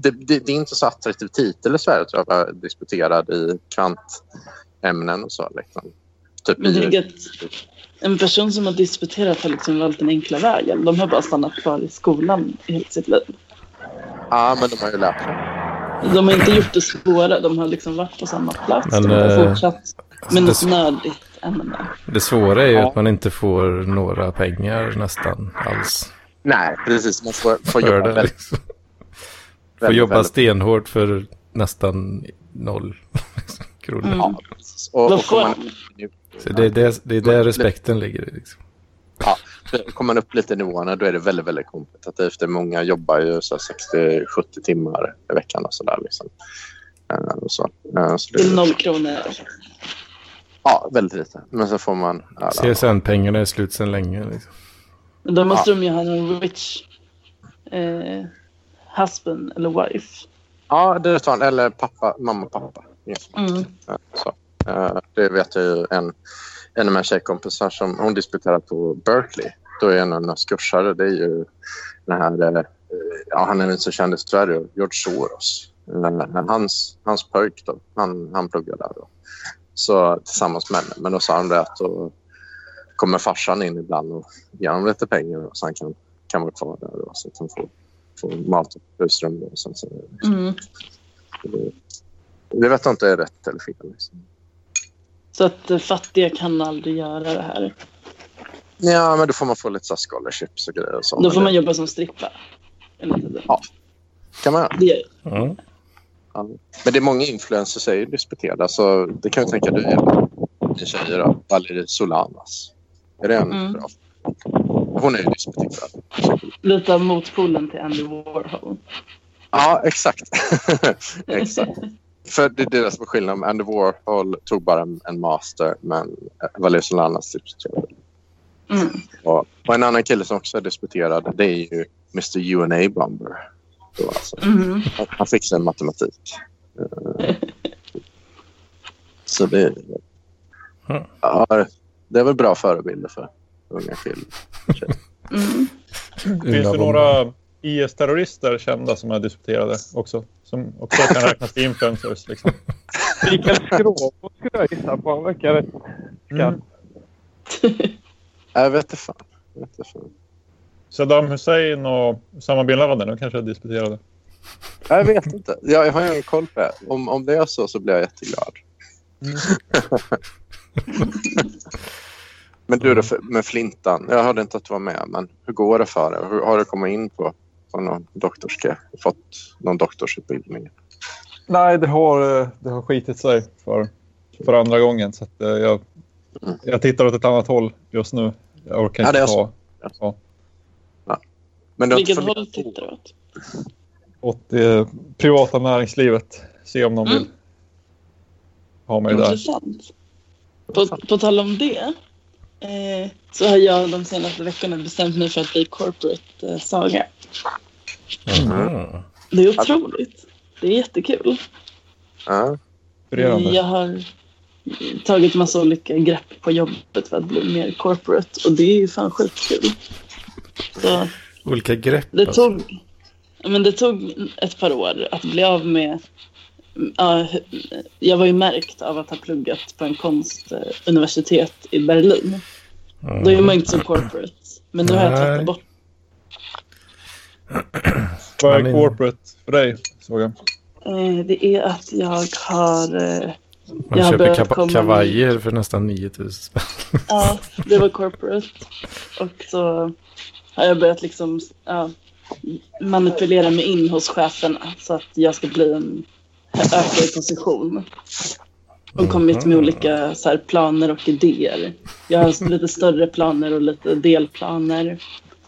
Det, det, det är inte så attraktiv titel i Sverige tror jag, att vara disputerad i kvantämnen och så. Liksom. Typ
Men jag
i,
en person som har disputerat har liksom valt den enkla vägen. De har bara stannat kvar i skolan i hela sitt liv.
ja, men de har ju lärt sig.
De har inte gjort det svåra. De har liksom varit på samma plats.
Men,
de har
eh,
fortsatt
Alltså,
med något
det,
nördigt ämne.
det svåra är ju
Ja.
att man inte får några pengar nästan alls
Nej, precis. Man får, får jobba
det.
väldigt,
Liksom. Får jobba
väldigt.
stenhårt för nästan noll kronor.
Mm.
Ja, precis. Och, och
han?
man,
Så det är det, det är där respekten ligger i. Liksom.
Kommer man upp lite i nivåerna då är det väldigt, väldigt kompetitivt. Det är Många jobbar ju så här 60-70 timmar i veckan och sådär. Liksom. Eh, och så. Eh, så det,
Till noll kronor.
Ja, väldigt lite. Men så får man... Ja,
CSN-pengarna är slut sedan länge. Liksom.
Men då måste de ju ha en rich eh, husband eller wife.
Ja, det tar han. Eller pappa, mamma och pappa. Ja.
Mm.
Ja, Så. Eh, Det vet jag ju en, en av mina tjejkompisar som hon disputerar på Berkeley. Då är en av hennes kursare, det är ju den här, eh, ja han är inte så känd i Sverige, George Soros. Eh, Hans, hans pojk då, han, han pluggar där då. Så tillsammans med henne. Men då sa han det att då kommer farsan in ibland och ger honom lite pengar då, så han kan, kan vara kvar där då, så att han får, får mat och husrum. Då, så,
Mm.
det, det vet jag inte är rätt eller fel. Liksom.
Så att eh, fattiga kan aldrig göra det här.
Ja, men då får man få lite så här scholarships och grejer. Och så.
Då får man
det,
jobba som strippa.
Ja. kan man göra.
Det gör
Ja.
Ja. Men det är många influencers som är ju disputerade. Alltså, det kan jag tänka dig ni tjejer då. Valerie Solanas. Är det en
Mm.
bra? Hon är ju disputerad.
lite av motpolen till Andy Warhol.
Ja, exakt. exakt. För det är det som är skillnaden. Andy Warhol tog bara en, en master men Valerie Solanas disputerade.
Mm.
Och, och en annan kille som också är disputerad det är ju Mr UNA Bomber. Då alltså.
Mm.
Han- Han fixar en matematik. Eh, Så det,
Mm.
ja, det är väl bra förebilder för unga killar.
Mm.
Finns det några IS-terrorister kända som är disputerade också? Som också kan räknas till influencers. Liksom.
Mikael Skråbo skulle jag gissa på. Han verkar rätt
Mm.
Jag vet inte fan. Jag vet inte fan.
Saddam Hussein och Osama bin Laden de kanske är disputerade.
Jag vet inte. Jag, jag har ingen koll på det. Om, om det är så så blir jag jätteglad. men du då för- med Flintan. Jag hörde inte att du var med. Men hur går det för dig? Hur har du kommit in på, på någon doktorska? Fått någon doktorsutbildning?
Nej, det har, eh, det har skitit sig för, för andra gången. Så att, eh, jag,
Mm.
jag tittar åt ett annat håll just nu. Jag orkar
Ja,
inte
det är
ta
så. Men du har inte
Vilket håll tittar du åt?
åt det privata näringslivet. Se om de
Mm.
vill ha mig där.
Intressant. På, på tal om det eh, så har jag de senaste veckorna bestämt mig för att bli corporate
Mhm.
Det är otroligt. Det är jättekul.
Ja.
Jag har tagit massa olika grepp på jobbet för att bli mer corporate och det är ju fan skitkul. Så
Olika grepp.
det
alltså.
tog, ja, men det tog ett par år att bli av med ja, jag var ju märkt av att ha pluggat på en konstuniversitet i Berlin.
Mm.
Då är man inte så corporate. Men nu har jag tvättat bort.
Vad är corporate för dig? Såg jag.
Eh, det är att jag har... Eh,
Man
jag
köper kava-
komma-
kavajer för nästan 9000 spänn.
ja, det var corporate. Och så har jag börjat liksom ja, manipulera mig in hos cheferna så att jag ska bli en öka i position. Och kommit med olika så här, planer och idéer. Jag har lite större planer och lite delplaner.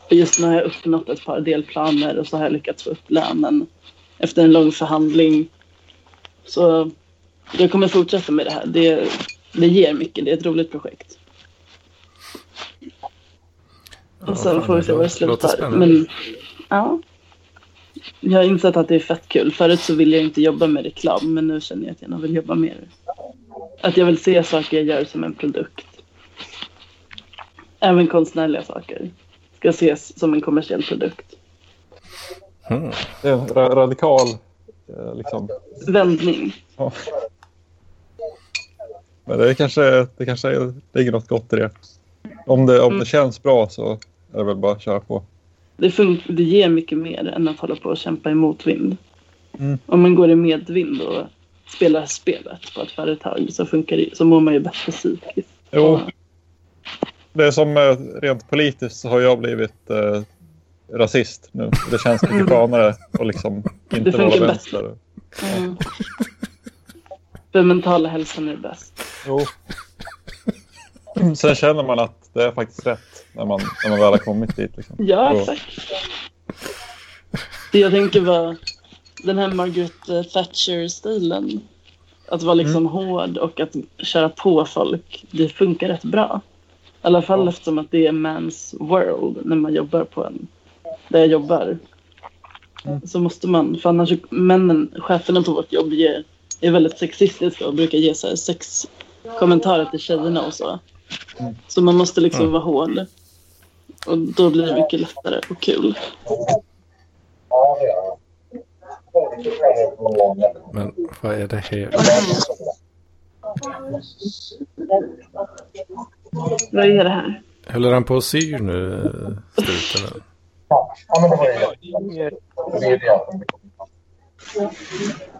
Just nu har jag uppnått ett par delplaner och så har jag lyckats få upp lönen efter en lång förhandling. Så jag kommer fortsätta med det här. Det, det ger mycket. Det är ett roligt projekt. Och sen
fan,
får vi se var det slutar. Men ja. Jag har insett att det är fett kul. Förut så ville jag inte jobba med reklam men nu känner jag att jag vill jobba mer. Att jag vill se saker jag gör som en produkt. Även konstnärliga saker ska ses som en kommersiell produkt.
Mm.
Det är en ra- radikal eh, liksom.
Vändning.
Ja. Men det kanske, det kanske är- ligger något gott i det. Om det, om
Mm.
det känns bra så är det väl bara att köra på.
Det, fun- det ger mycket mer än att hålla på och kämpa i motvind.
Mm.
Om man går i medvind och spelar spelet på ett företag så, funkar det, så mår man ju bättre psykiskt.
Jo, det är som eh, rent politiskt så har jag blivit eh, rasist nu. Det känns mycket skönare att liksom inte vara vänster.
Mm. För mentala hälsan är bäst.
Jo. Sen känner man att det är faktiskt rätt när man, när man väl har kommit dit. Liksom.
Ja, exakt. Det jag tänker var den här Margaret Thatcher-stilen. Att vara liksom hård och att köra på folk. Det funkar rätt bra. I alla fall
Ja.
eftersom att det är man's world när man jobbar på en. Där jag jobbar. Så måste man, för annars männen, cheferna på vårt jobb ger, är väldigt sexistiska och brukar ge så här sex kommentarer till tjejerna och så. Så man måste liksom
Mm.
vara hård. Och då blir det mycket lättare och kul.
Men vad är det här?
Vad är det här?
Håller han på och syr nu, struten?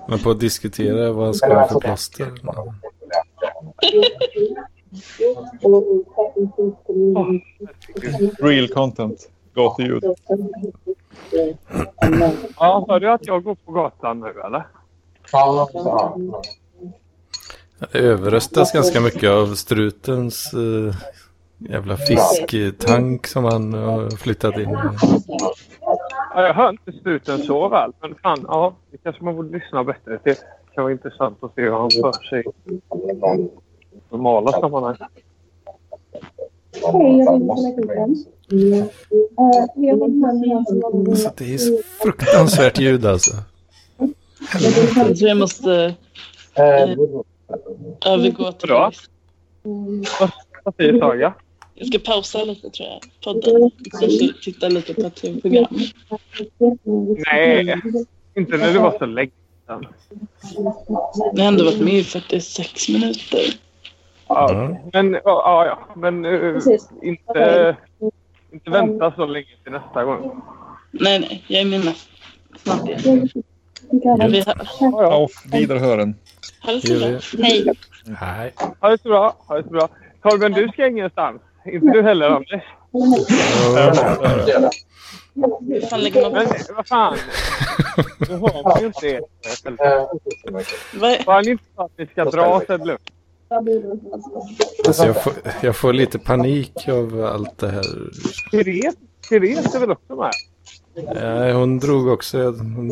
Men på att diskutera vad han ska ha för plåster?
Real content. Gatuljud.
Ja, hör du att jag går på gatan nu eller?
Det överröstas ganska mycket av strutens eh, jävla fisktank som han har flyttat in.
Ja, jag hör inte struten så väl. Men fan, ja, det kanske man borde lyssna bättre till. Det kan vara intressant att se hur han för sig i normala sammanhang.
Så det är fruktansvärt ljud alltså.
Jag tror jag måste eh, övergå till...
Bra. Vad säger Saga?
Jag ska pausa lite tror jag, podden. Och så titta lite på ett tv-program.
Nej, inte när det var så länge sedan.
Jag har ändå varit med i 46 minuter.
Ja, men, ja, ja, men eh, inte, inte vänta så länge till nästa gång.
Nej, nej, jag är med. Snart igen. Vi hör.
Ja,
Auf Wiederhören.
Ha det så bra. Hej.
Nej.
Ha det så bra. Ha det så bra. Torben, du ska ingenstans. Inte du heller, Anders.
Hur fan lägger man
Men
på?
vad fan. Du man ju inte det. Var ni inte så att ni ska dra lugnt?
Alltså jag, får, jag får lite panik av allt det här.
Therese, Therese är väl också med?
Nej, hon drog också. Hon,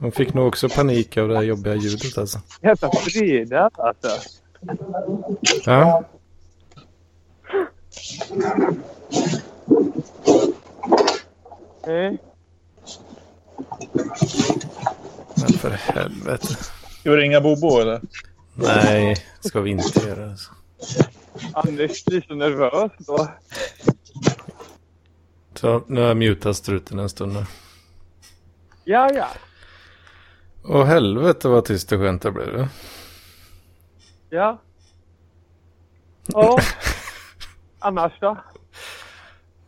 hon fick nog också panik av det här jobbiga ljudet alltså.
Jävla Frida alltså.
Ja.
Nej.
Men för helvete.
Ska vi ringa Bobo eller?
Nej, ska vi inte göra. Alltså.
Anders blir så nervös då.
Så nu har jag mutat struten en stund nu.
Ja, ja.
Åh helvete vad tyst och skönt det blev.
Ja. Ja. Annars då?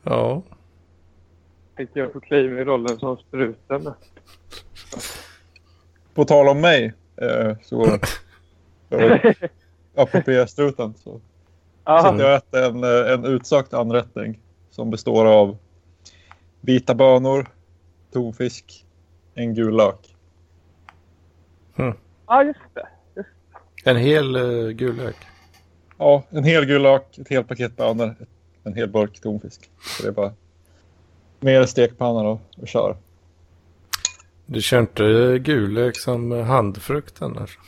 Ja.
Tänkte jag få kliva i rollen som struten.
På tal om mig. Eh, så... apropå struten så. Så jag äter en, eh, en utsökt anrättning som består av vita bönor, tonfisk, en gul lök.
Ja, just det.
En hel uh, gul lök.
Ja, en hel gul lök, ett helt paket bönor, en hel burk tonfisk. Så det är bara mer stekpanna då och kör.
Du kör inte gul lök som handfrukt annars?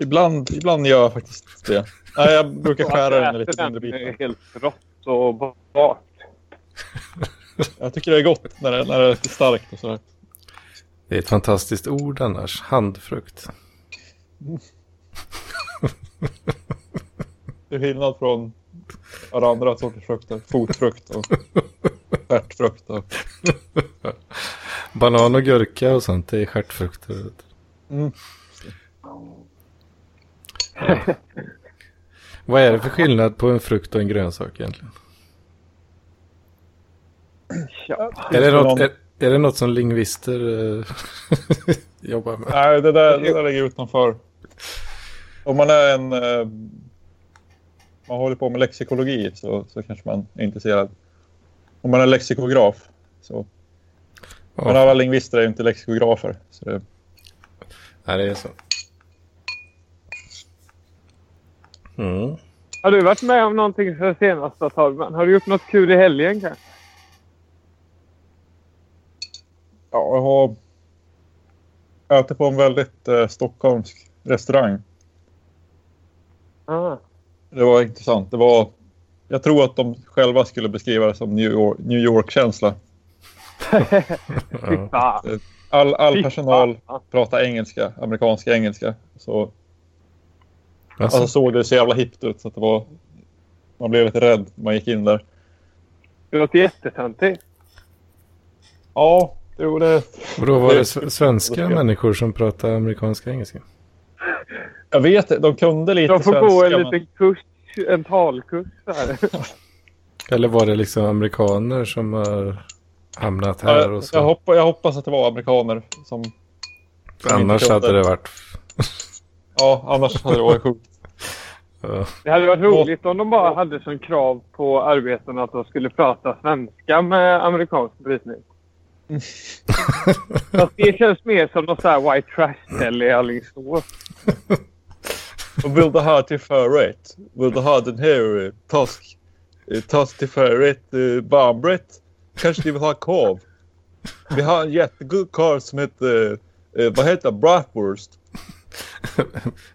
Ibland, ibland gör jag faktiskt det. Nej, jag brukar skära den i lite mindre
Den är
bitar.
helt rått och bart.
Jag tycker det är gott när det, när det är lite starkt och sådär.
Det är ett fantastiskt ord annars. Handfrukt.
Det är skillnad från alla andra sorters frukter. Fotfrukt och stjärtfrukt. Och...
Banan och gurka och sånt, det är stjärtfrukter.
Mm.
Vad är det för skillnad på en frukt och en grönsak egentligen?
Ja.
Är det något, är, är det något som lingvister eh, jobbar med?
Nej, det där, det där ligger utanför. Om man är en... Eh, man håller på med lexikologi så, så kanske man är intresserad. Om man är lexikograf så... Men
Ja,
alla lingvister är ju inte lexikografer. Så det,
nej, det är så. Mm.
Har du varit med om någonting sen senast då, Torben? Har du gjort något kul i helgen kanske?
Ja, jag har ätit på en väldigt eh, stockholmsk restaurang.
Ah.
Det var intressant. Det var... Jag tror att de själva skulle beskriva det som New York- New York-känsla.
Fan.
All, all personal pratar engelska, amerikanska engelska. Så
Alltså,
alltså, såg det så jävla hippt ut så att det var... Man blev lite rädd när man gick in där.
Det låter jättetöntigt.
Ja, jo det...
och då var det svenska människor som pratar amerikanska engelska?
Jag vet det, de kunde lite
De får
svenska.
gå en
men-
liten kurs, en talkurs där.
Eller var det liksom amerikaner som har hamnat här
jag,
och så?
jag, hoppas, jag hoppas att det var amerikaner som... som
Annars
inte
hade det varit...
Ja, annars hade det varit sjukt.
Det hade varit roligt om de bara hade som krav på arbetarna att de skulle prata svenska med amerikansk brytning. Fast det känns mer som något så här white trash-ställe i Alingsås.
Och vill du ha till förrätt? Vill du ha den här eh, torsk, eh, torsk till förrätt eh, varmrätt? Kanske du vill ha korv? Vi har en jättegod korv som heter, eh, vad heter bratwurst?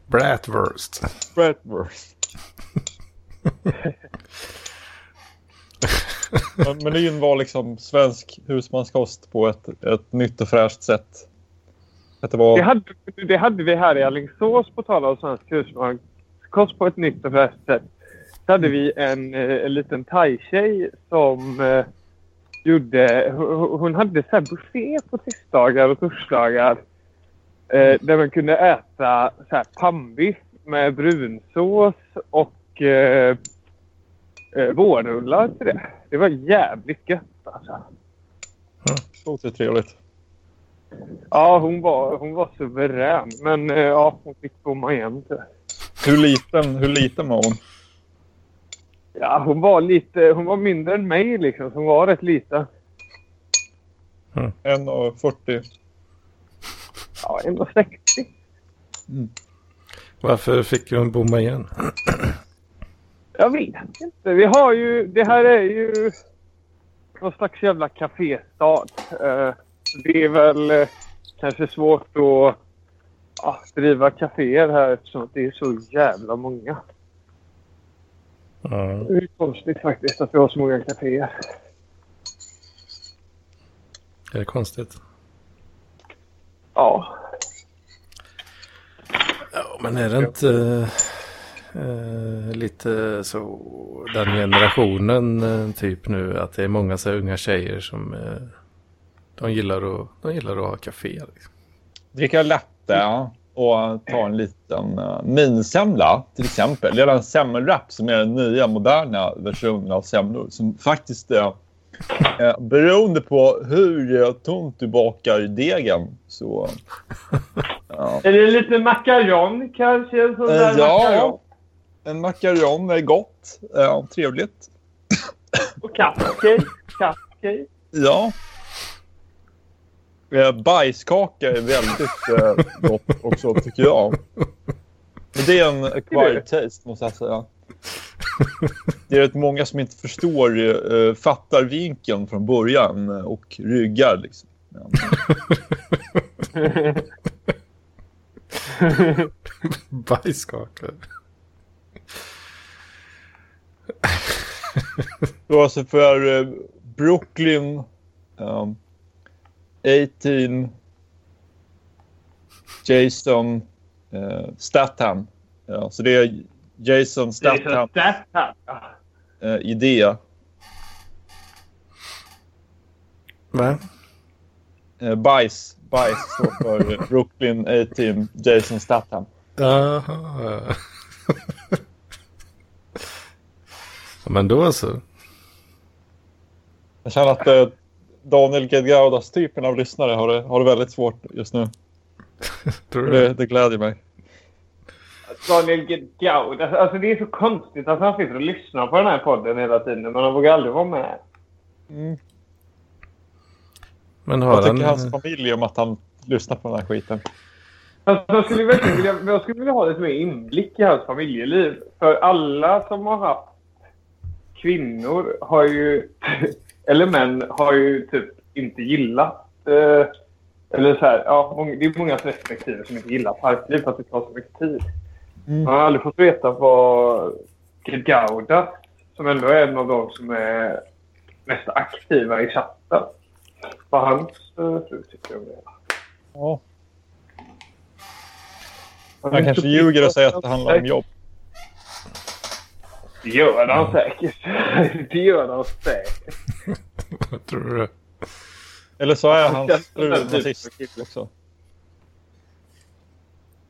Bratwurst.
Bratwurst. Men menyn var liksom svensk husmanskost på ett, ett nytt och fräscht sätt. Att det var...
Det hade, det hade vi här i Alingsås på tal om svensk husmanskost på ett nytt och fräscht sätt. Så hade vi en, eh, en liten thai-tjej som eh, gjorde... Hon, hon hade så här buffé på tisdagar och torsdagar. Eh, där man kunde äta så här pannbiff med brunsås och eh, eh, vårrullar till det. Det var jävligt gött alltså.
låter trevligt.
Ja, hon var, hon var suverän. Men eh, ja, hon fick bomma igen. tyvärr.
Hur liten, hur liten var hon?
Ja, hon var lite... Hon var mindre än mig liksom. Hon var rätt liten.
1,40.
Ja, 1,60.
Varför fick hon bomma igen?
Jag vet inte. Vi har ju... Det här är ju någon slags jävla kaféstad. Eh, det är väl eh, kanske svårt att ja, driva kaféer här eftersom det är så jävla många.
Ja.
Det är konstigt faktiskt att vi har så många kaféer.
Är det konstigt?
Ja.
Ja, men är det inte eh, lite så den generationen eh, typ nu att det är många så unga tjejer som eh, de, gillar att, de gillar att ha café. Liksom.
Dricka latte och ta en liten uh, minisemla till exempel. Det är en semmelwrap som är den nya moderna versionen av semlor som faktiskt är beroende på hur tunt du bakar degen så... ja.
Är det lite makaron kanske? Sån där
ja.
makaron?
En makaron är gott. Uh, trevligt.
Och cupcake. Cupcake.
Ja. Eh, bajskaka är väldigt eh, gott också tycker jag. Men det är en acquired taste måste jag säga. Det är rätt många som inte förstår, eh, fattar vinkeln från början eh, och ryggar liksom. Ja.
Bajskakor.
Det var alltså för eh, Brooklyn um, 18 Jason eh, Statham. Ja, så det är Jason Statham
Statham.
eh, idé.
Va?
Eh, bajs. Bajs står för Brooklyn 18 Jason Statham.
Jaha. Ja, men då så.
Jag känner att eh, Daniel Gedgaudas typen av lyssnare har det, har det väldigt svårt just nu.
Tror du
Det,
det?
gläder mig.
Daniel Gaud. Alltså det är så konstigt att han sitter och lyssnar på den här podden hela tiden. Men han vågar aldrig vara med.
Mm.
Men
Vad
har
tycker
han...
hans familj om att han lyssnar på den här skiten?
Alltså, jag, skulle vilja, jag skulle vilja ha lite mer inblick i hans familjeliv. För alla som har haft kvinnor har ju, eller män, har ju typ inte gillat eh, eller så här, ja, det är många respektive som inte gillar parkliv för att det tar så mycket tid.
Mm.
Man har aldrig fått veta vad Gauda, som ändå är en av de som är mest aktiva i chatten, vad hans eh, fru tycker om det.
Ja. Han kanske ljuger och säger att det handlar om jobb.
Det gör han säkert. Det gör han säkert.
Vad tror du?
Eller så är
Han
hans fru
den
nazist också.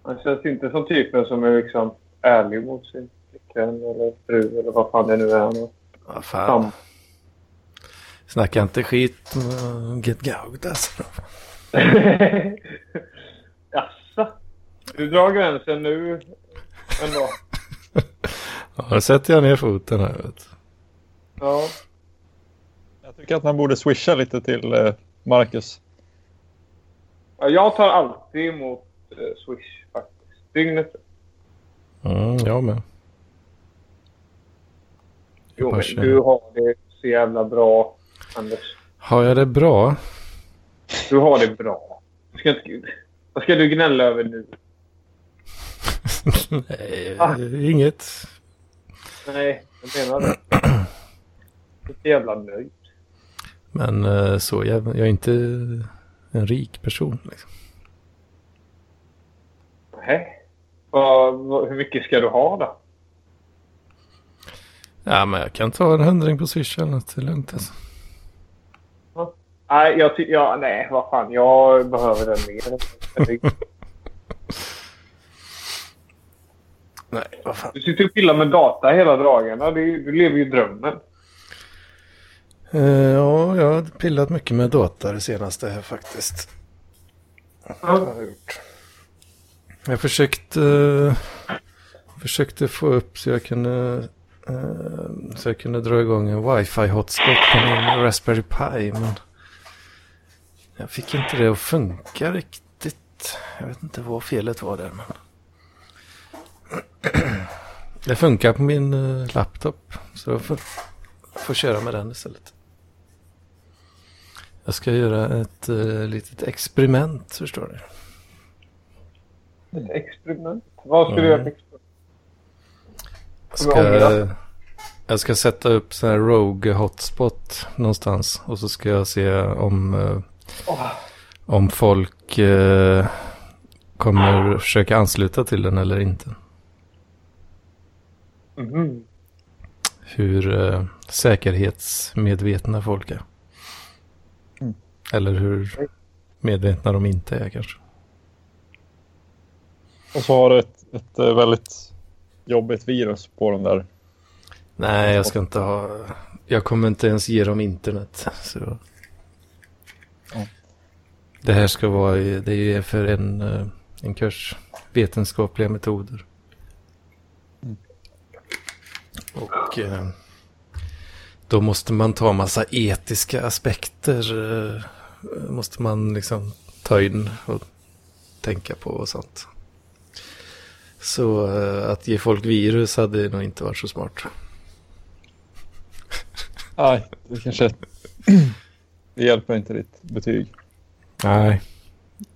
Han känns inte som typen som är liksom ärlig mot sin flickvän eller fru eller vad fan det nu är. Han.
Vad fan.
Sam.
Snacka inte skit om Get Gaud alltså.
Jaså? Du drar gränsen nu ändå?
Ja, då sätter jag ner foten här. Vet du.
Ja.
Jag tycker att man borde swisha lite till eh, Marcus.
Ja, Jag tar alltid emot eh, Swish faktiskt. Dygnet
Mm, jag med.
Jo, men du har det så jävla bra, Anders.
Har jag det bra?
Du har det bra. Du ska inte... Vad ska du gnälla över nu?
Nej,
Ah.
inget.
Nej, jag menar det. Så jävla nöjd.
Men eh, så, jag, jag är inte en rik person. Liksom.
Nej. Hur mycket ska du ha då?
Ja, men jag kan ta en hundring på Swish eller något. Det är lugnt alltså.
Nej, jag ty- ja, nej, vad fan. Jag behöver den mer.
Nej, vad fan.
Du sitter och pillar med data hela dagarna. Du, du lever ju drömmen.
Eh, ja, jag har pillat mycket med data det senaste här faktiskt.
Ja.
har jag gjort. Jag försökte, eh, försökte få upp så jag kunde eh, så jag kunde dra igång en wifi hotspot på min Raspberry Pi. Men jag fick inte det att funka riktigt. Jag vet inte vad felet var där. Men det funkar på min eh, laptop. Så jag får, får köra med den istället. Jag ska göra ett uh, litet experiment förstår du.
Ett experiment. Vad ska du
Mm.
göra för experiment?
Jag
du
ska, jag ska sätta upp sån här Rogue hotspot någonstans. Och så ska jag se om, eh,
Åh,
om folk eh, kommer försöka ansluta till den eller inte.
Mhm.
Hur eh, säkerhetsmedvetna folk är.
Mm.
Eller hur medvetna de inte är kanske.
Och så har du ett, ett eh, väldigt jobbigt virus på den där.
Nej, jag ska inte ha... Jag kommer inte ens ge dem internet. Så.
Ja.
Det här ska vara... Det är för en, eh, en kurs. Vetenskapliga metoder. Och eh, då måste man ta massa etiska aspekter. eh, Måste man liksom ta in och tänka på och sånt. Så eh, att ge folk virus hade nog inte varit så smart.
Nej, det kanske... det hjälper inte ditt betyg.
Nej,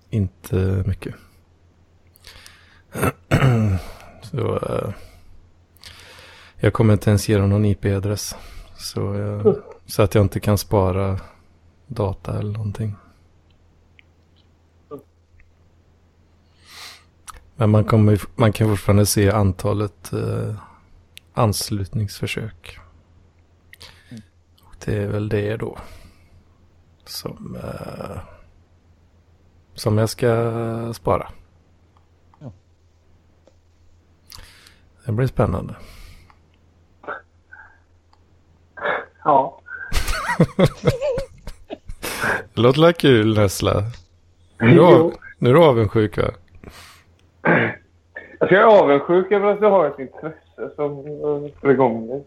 inte mycket. så, jag kommer inte ens ge dem någon IP-adress. Så, jag, så att jag inte kan spara data eller någonting. Men man, kommer, man kan fortfarande se antalet eh, anslutningsförsök. Och det är väl det då. Som, eh, som jag ska spara.
Ja.
Det blir spännande.
Ja.
Det låter la kul Nessla. Nu är du av-
Jo.
nu är du avundsjuk va?
Alltså jag är avundsjuk över att du har ett intresse som eh, dig.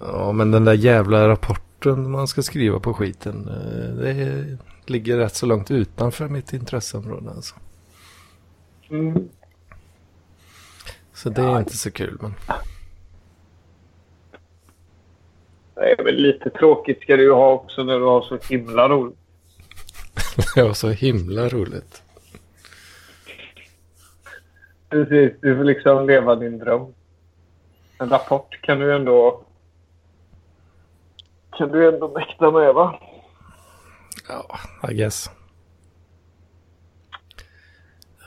Ja men den där jävla rapporten man ska skriva på skiten. eh, Det ligger rätt så långt utanför mitt intresseområde alltså.
Mm.
Så det är inte så kul men.
Det är väl lite tråkigt ska du ju ha också när du har så himla roligt.
Det var så himla roligt.
Precis, du får liksom leva din dröm. En rapport kan du ändå... Kan du ändå mäkta med va?
Ja, I guess.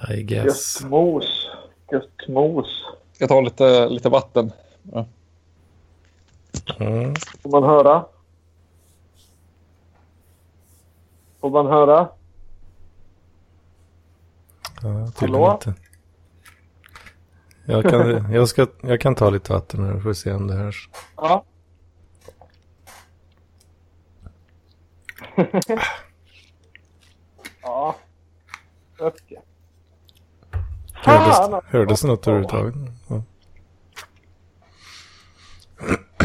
I guess.
Gött mos. Gött mos.
Ska ta lite, lite vatten. Ja.
Mm.
Får man höra? Får man höra?
Ja,
Hallå?
inte. Jag kan, jag, ska, jag kan ta lite vatten här. Får vi se om det hörs.
Ja. ja. Okej.
Hördes,
Fan!
hördes något överhuvudtaget? Ja.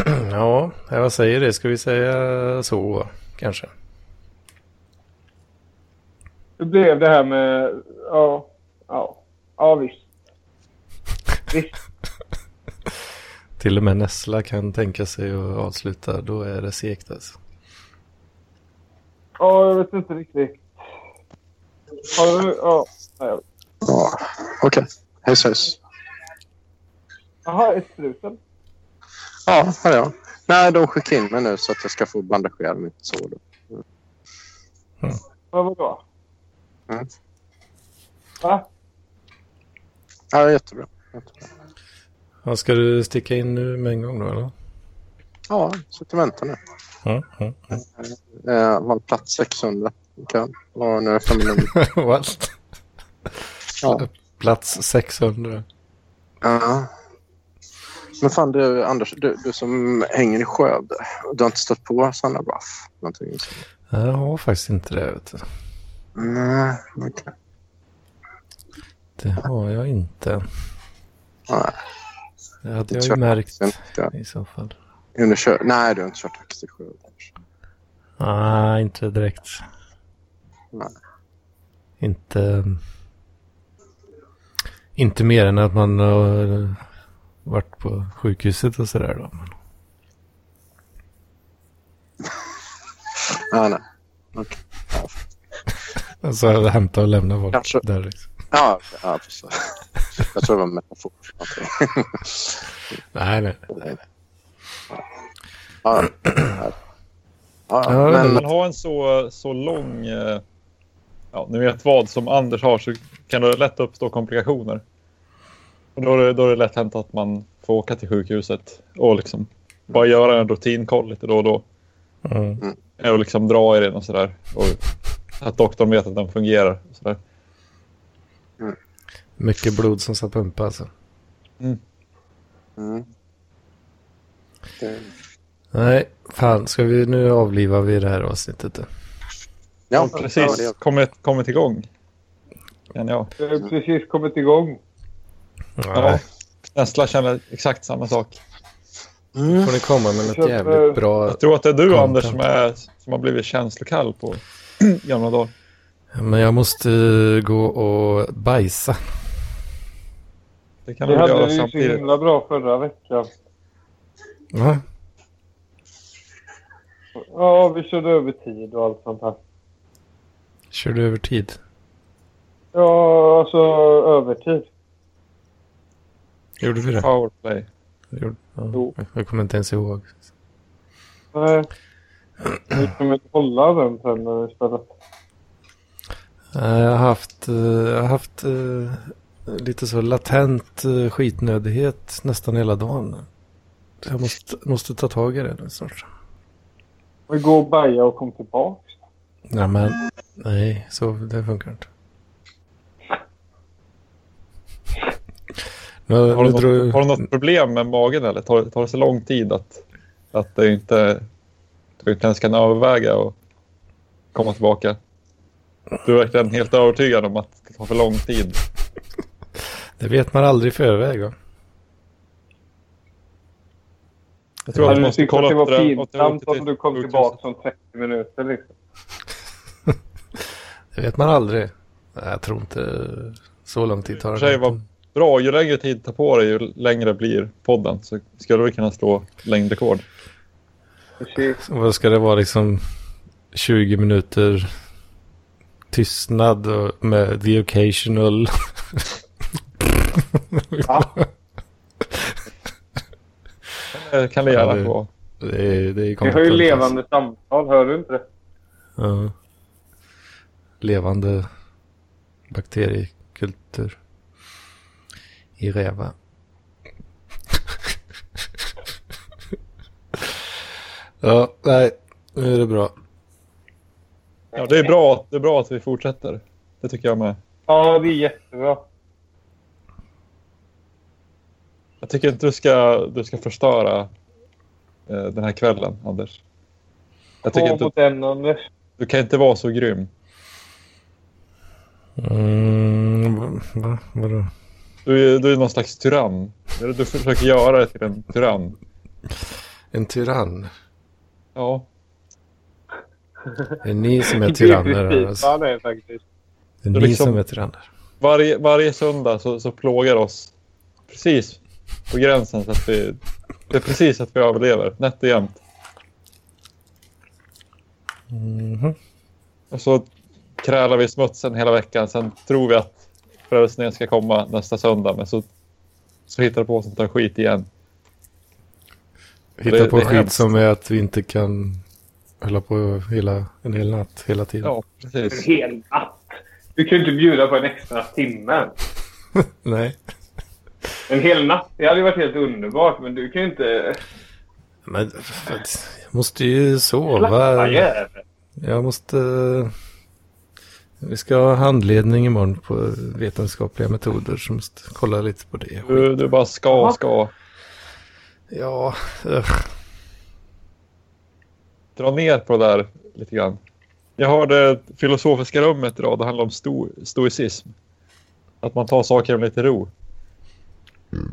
Ja, jag säger det. Ska vi säga så kanske?
Hur blev det här med... Ja, ja, ja visst. Visst.
Till och med Nessla kan tänka sig att avsluta. Då är det segt alltså.
Ja, jag vet inte riktigt. Har du... Ja.
Ja, Okej, hejs hejs.
Jaha, ett struten.
Ja, här är jag. Nej, de skickar in mig nu så att jag ska få bandagera mitt sår. då.
Vad vadå?
Mm.
Va?
Ja, jättebra. jättebra.
Ja, ska du sticka in nu med en gång då eller?
Ja, så och vänta nu.
Ja, ja, ja.
Eh, var plats 600 i kön. Och nu är jag framme nummer.
What?
Ja.
Plats 600.
Ja. Men fan du, Anders, du, du som hänger i Skövde. Du har inte stött på Sanna Ruff? Någonting?
Jag har faktiskt inte det. Vet du.
Nej, okej.
Det har jag inte.
Nej.
Det hade jag ju märkt
ja.
i så fall.
Nej, du har inte kört taxi i Skövde.
Nej, inte direkt.
Nej.
Inte... Inte mer än att man har varit på sjukhuset och sådär då. Men-
Nej, nej.
Alltså hämta och lämna folk
Kanske.
där liksom.
Ja, ja precis. Jag tror det var en metafor.
Nej, nej. nej, nej.
Ja, ja. men...
man har en så, så lång... eh, Ja, ni vet vad som Anders har så kan det lätt uppstå komplikationer. Och då, är det, då är det lätt hänt att man får åka till sjukhuset och liksom bara göra en rutinkoll lite då och då.
Mm.
Och liksom dra i den och sådär. Och att doktorn vet att den fungerar. Och sådär.
Mycket blod som ska pumpa alltså.
Mm. Det...
Nej, fan. Ska vi nu avliva vi det här avsnittet då?
Ja,
precis kommit, kommit igång. Ja,
Jag har precis kommit igång.
Ja. Nestla känner exakt samma sak.
Mm.
Får ni komma med något jävligt bra.
Jag tror att det är du
Content.
Anders som, är, som har blivit känslokall på gamla dagar.
Men jag måste gå och bajsa.
Det kan
Vi
vi
hade
göra
det ju så
samtidigt.
himla bra förra veckan.
Va?
Ja, vi körde över tid och allt sånt här.
Kör du över tid?
Ja, alltså övertid.
Gjorde vi det?
Powerplay.
Gjorde- Ja. Jag kommer inte ens ihåg.
Nej. Vi kommer inte hålla den spelar.
Nej, Jag har haft, eh, jag har haft eh, lite så latent eh, skitnödighet nästan hela dagen. Så jag måste, måste ta tag i det nu snart.
Vi går och baja och kom tillbaks.
Nej, men nej, så det funkar inte. Nu,
Har du, något, har du något problem med magen eller tar, tar det så lång tid att, att det inte, du inte ens kan överväga och komma tillbaka? Du är verkligen helt övertygad om att det tar för lång tid.
det vet man aldrig i förväg. Va?
Jag tror att
Hade
du
du
måste
tyckt att
kolla
det var pinsamt om du kom tillbaka om 30 minuter liksom?
Det vet man aldrig. Nej, jag tror inte så lång tid tar det.
Bra. Ju längre tid tar på dig, ju längre blir podden. Så skulle vi kunna slå längdrekord.
Precis.
Vad ska det vara liksom 20 minuter tystnad och med the occasional.
Ja.
Det kan det
Ja,
gärna
det-
få.
det är, det är
Vi har ju
kompetent,
levande samtal, hör du inte det?
alltså. Ja. Levande bakteriekultur i räva. ja, nej, nu är det bra.
Ja, det, är bra, det är bra att vi fortsätter. Det tycker jag med.
Ja, det är jättebra.
Jag tycker inte du ska, du ska förstöra eh, den här kvällen, Anders. Jag tycker inte,
mot en, Anders.
du kan inte vara så grym.
Mm, va, va, vadå?
Du är, du är någon slags tyrann. Du försöker göra det till en tyrann.
En tyrann.
Ja,
Det är ni som är
Det är
tyranner. Alltså.
faktiskt.
Det är ni
liksom-
som är tyranner.
varje, varje söndag så, så plågar oss precis på gränsen så att vi... Det är precis att vi överlever, nätt och jämnt.
Mhm.
Och så krälar vi smutsen hela veckan. Sen tror vi att frälsningen ska komma nästa söndag. Men så, så hittar det på sånt där skit igen.
Hitta
Det-
på
det är
skit
hemskt.
som är att vi inte kan hålla på hela, en hel natt hela tiden.
Ja,
En
precis.
hel natt. Du kan ju inte bjuda på en extra timme.
Nej.
En hel natt, det hade ju varit helt underbart. Men du kan ju inte...
Men jag måste ju sova. Jag måste... Vi ska ha handledning imorgon på vetenskapliga metoder så måste kolla lite på det.
Du, du bara ska, ska.
Ja, ugh.
Dra ner på det där lite grann. Jag hörde filosofiska rummet idag. Det handlar om sto, stoicism. Att man tar saker med lite ro.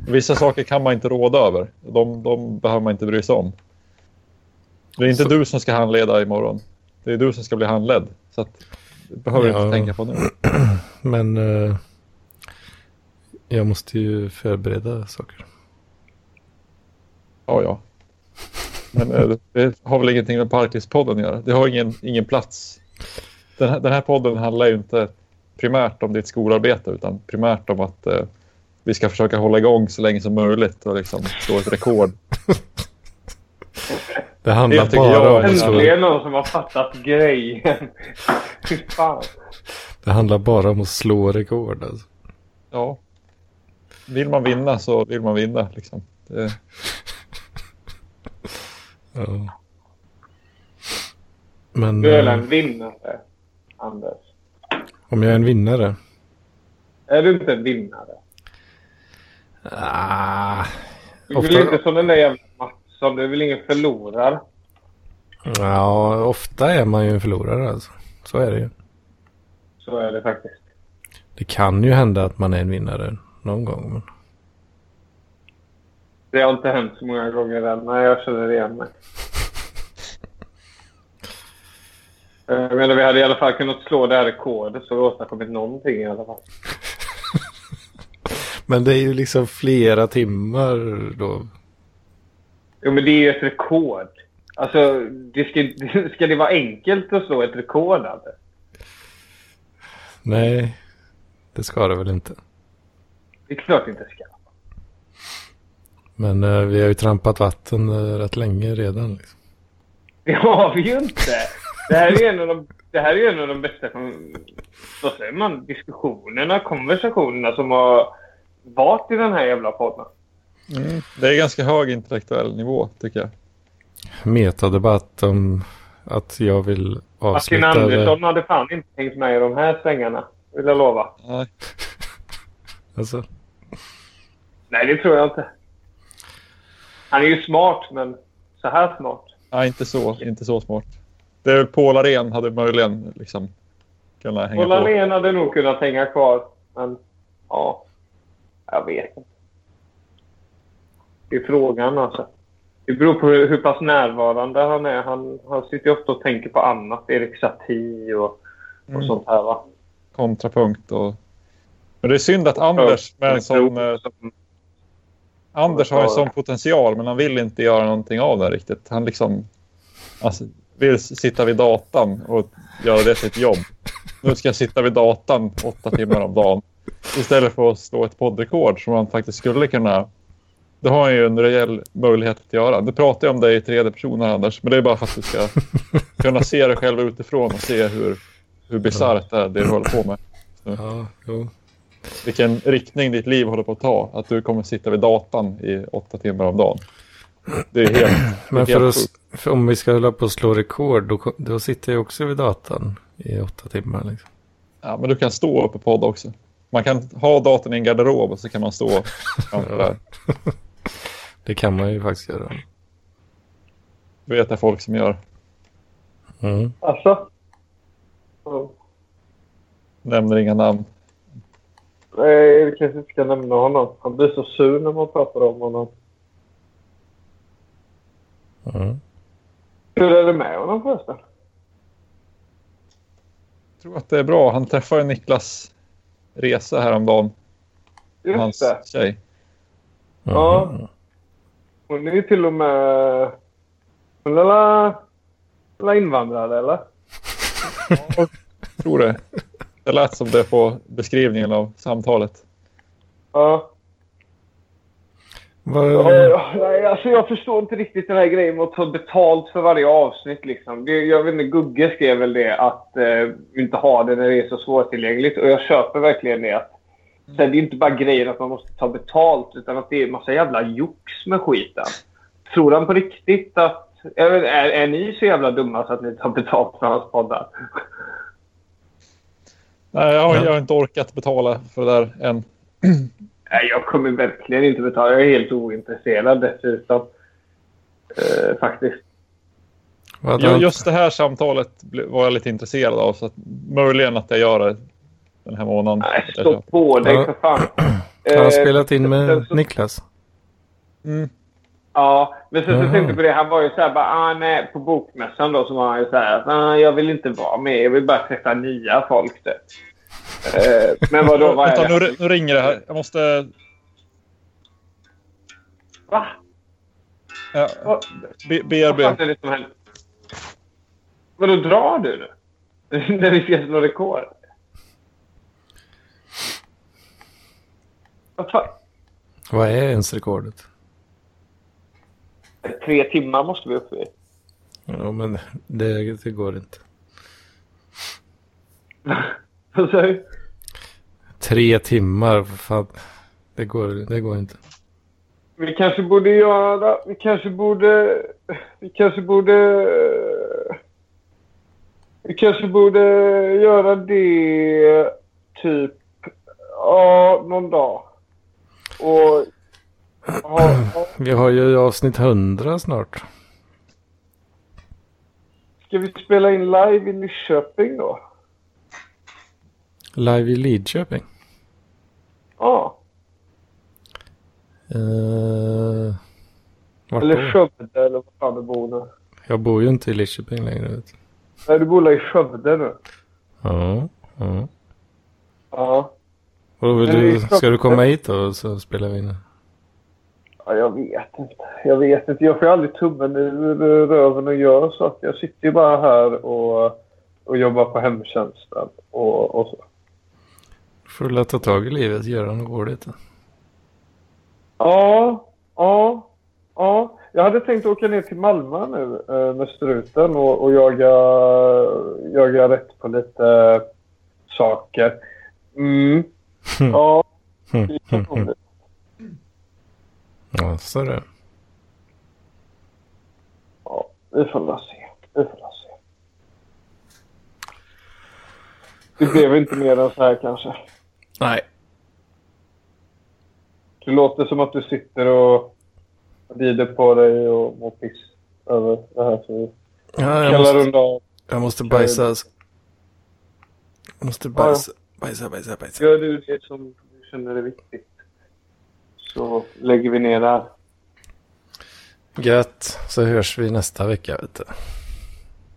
Vissa saker kan man inte råda över. De, de behöver man inte bry sig om. Det är inte
Så-
du som ska handleda imorgon. Det är du som ska bli handledd. Så att, behöver
Ja.
inte tänka på nu.
men eh, jag måste ju förbereda saker.
Ja, ja. Men eh, det har väl ingenting med Parklivspodden att göra. Det har ingen, ingen plats. Den här, den här podden handlar ju inte primärt om ditt skolarbete utan primärt om att eh, vi ska försöka hålla igång så länge som möjligt och liksom slå ett rekord.
Det handlar
Det tycker
bara
jag
om att slå,
Äntligen någon som har fattat grejen. Fy fan.
det handlar bara om att slå rekord. Alltså.
Ja. Vill man vinna så vill man vinna. Liksom. Det,
Ja. Men
Du är väl
eh,
en vinnare, Anders?
om jag är en vinnare?
Är du inte en vinnare?
Ah,
Du
Ofta-
inte som den där jävla Mattsson. Du är väl ingen förlorare?
ja, ofta är man ju en förlorare alltså. Så är det ju.
Så är det faktiskt.
Det kan ju hända att man är en vinnare någon gång. Men...
Det har inte hänt så många gånger än. Nej, jag känner igen mig. Eh, Jag menar, vi hade i alla fall kunnat slå det här rekordet så vi åstadkommit någonting i alla fall.
Men det är ju liksom flera timmar då.
Jo, men det är ju ett rekord. Alltså, det ska, ska det vara enkelt att slå ett rekord? Alltså?
Nej, det ska det väl inte.
Det är klart det inte ska.
Men eh, vi har ju trampat vatten eh, rätt länge redan. Liksom.
Det har vi ju inte. Det här är ju en av de, det här är en av de bästa vad säger man, diskussionerna, konversationerna som har varit i den här jävla podden.
Mm, det är ganska hög intellektuell nivå tycker jag.
Metadebatt om att jag vill
Martin
avsluta
Andersson
det.
hade fan inte hängt med i de här svängarna, vill jag lova.
Nej.
Alltså,
Nej, det tror jag inte. Han är ju smart, men så här smart.
Nej, inte så, inte så smart. Det är väl Paul Arén hade möjligen liksom kunnat hänga
Paul
på.
Arén hade nog kunnat hänga kvar, men ja, jag vet inte. Det är frågan alltså. Det beror på hur, hur pass närvarande han är. Han, han sitter ju ofta och tänker på annat. Erik Satie och, och
Mm.
sånt här va.
kontrapunkt. Och... Men det är synd att Anders med en sån... Eh, Anders har en sån potential men han vill inte göra någonting av den riktigt. Han liksom alltså, vill sitta vid datan och göra det till ett jobb. Nu ska jag sitta vid datan åtta timmar om dagen. Istället för att slå ett poddrekord som han faktiskt skulle kunna... Det har han ju en rejäl möjlighet att göra. Nu pratar jag om dig i tredje person Anders. Men det är bara för att du ska kunna se dig själv utifrån och se hur, hur bisarrt det är det du håller på med.
ja, jo.
vilken riktning ditt liv håller på att ta. Att du kommer sitta vid datan i åtta timmar om dagen. Det är helt...
Men
det
för,
helt
att, för om vi ska hålla på att slå rekord då, då sitter jag också vid datan i åtta timmar. Liksom.
Ja, men du kan stå upp och podda också. Man kan ha datorn i en garderob och så kan man stå framför där.
Det kan man ju faktiskt göra.
Det vet jag folk som gör.
Mm.
Alltså? Ja.
Nämner inga namn.
Nej, vi kanske inte ska nämna honom. Han blir så sur när man pratar om honom. Hur är det med honom förresten?
Jag tror att det är bra. Han träffade Niklas Resa häromdagen.
Just
hans
det.
tjej.
Ja. Hon är ju till och med... Hon är la, la invandrare, eller?
Jag tror det. Det lät som det på beskrivningen av samtalet.
Ja.
Vad,
Ja, ja, nej, alltså jag förstår inte riktigt den här grejen med att ta betalt för varje avsnitt. Liksom. Jag vet inte, Gugge skrev väl det att eh, inte ha det när det är så svårtillgängligt. Och jag köper verkligen det. Att, så här, det är inte bara grejen att man måste ta betalt utan att det är massa jävla jox med skiten. Tror han på riktigt att... Vet, är, är ni så jävla dumma så att ni tar betalt för hans poddar?
Nej, jag har, jag har inte orkat betala för det där än.
Nej, jag kommer verkligen inte betala. Jag är helt ointresserad dessutom. Eh, faktiskt.
Just det här samtalet var jag lite intresserad av. Så att möjligen att jag gör det den här månaden.
Nej, stå på dig
Ja.
för fan.
har han
Eh,
spelat in med
så-
Niklas?
Mm.
Ja, men sen så
Jaha.
tänkte jag på det. Han var ju så här, bara, ah, nej, på bokmässan då så var han ju så här, ah, jag vill inte vara med. Jag vill bara träffa nya folk. Det. Eh, men vadå, vad
Vänta,
är
nu,
det?
ri- nu ringer det här. Jag måste...
Va?
Ja,
Vad, vad
BRB.
fan är det som händer? Vadå, drar du nu? När vi ska slå rekord? Vad
är ens rekordet?
Tre timmar måste vi upp i.
Ja, men det, det går inte.
Vad sa du?
Tre timmar, för fan. Det går, det går inte.
Vi kanske borde göra... Vi kanske borde... Vi kanske borde... Vi kanske borde göra det typ... Ja, någon dag. Och...
Vi har ju avsnitt 100 snart.
ska vi spela in live i Nyköping då?
Live i Lidköping.
Ja.
Uh,
Eller? Skövde eller vad fan du bor nu.
Jag bor ju inte i Lidköping längre. Vet du.
Nej, du bor i Skövde nu.
Ja, ja.
Ja.
Och då vill
Men det är
du, ska du komma hit och så spelar vi in?
Ja, jag vet inte. Jag vet inte. Jag får aldrig tummen ur röven och gör saker. Jag sitter ju bara här och, och jobbar på hemtjänsten och, och så.
Får du ta tag i livet göra något roligt.
Ja, ja, ja. Jag hade tänkt åka ner till Malmö nu eh, med struten och, och jaga, jaga rätt på lite saker. Mm. Ja, det är roligt.
Ja, så det.
Ja, vi får väl se. Vi får väl se. Det blev inte mer än så här kanske.
Nej.
Det låter som att du sitter och rider på dig och mår piss över det här. Så
Ja, jag, måste, jag måste bajsa. Jag måste bajsa. Bajsa, bajsa, bajsa.
Gör du det som du känner är viktigt så lägger vi ner det här.
Gött. Så hörs vi nästa vecka. Vet du.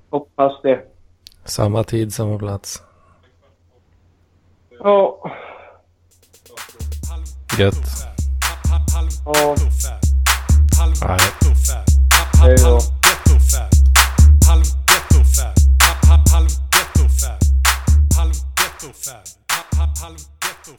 Hoppas det.
Samma tid, samma plats.
Ja,
Gött.
ja.
Nej.
Hej då.
Halv ghetto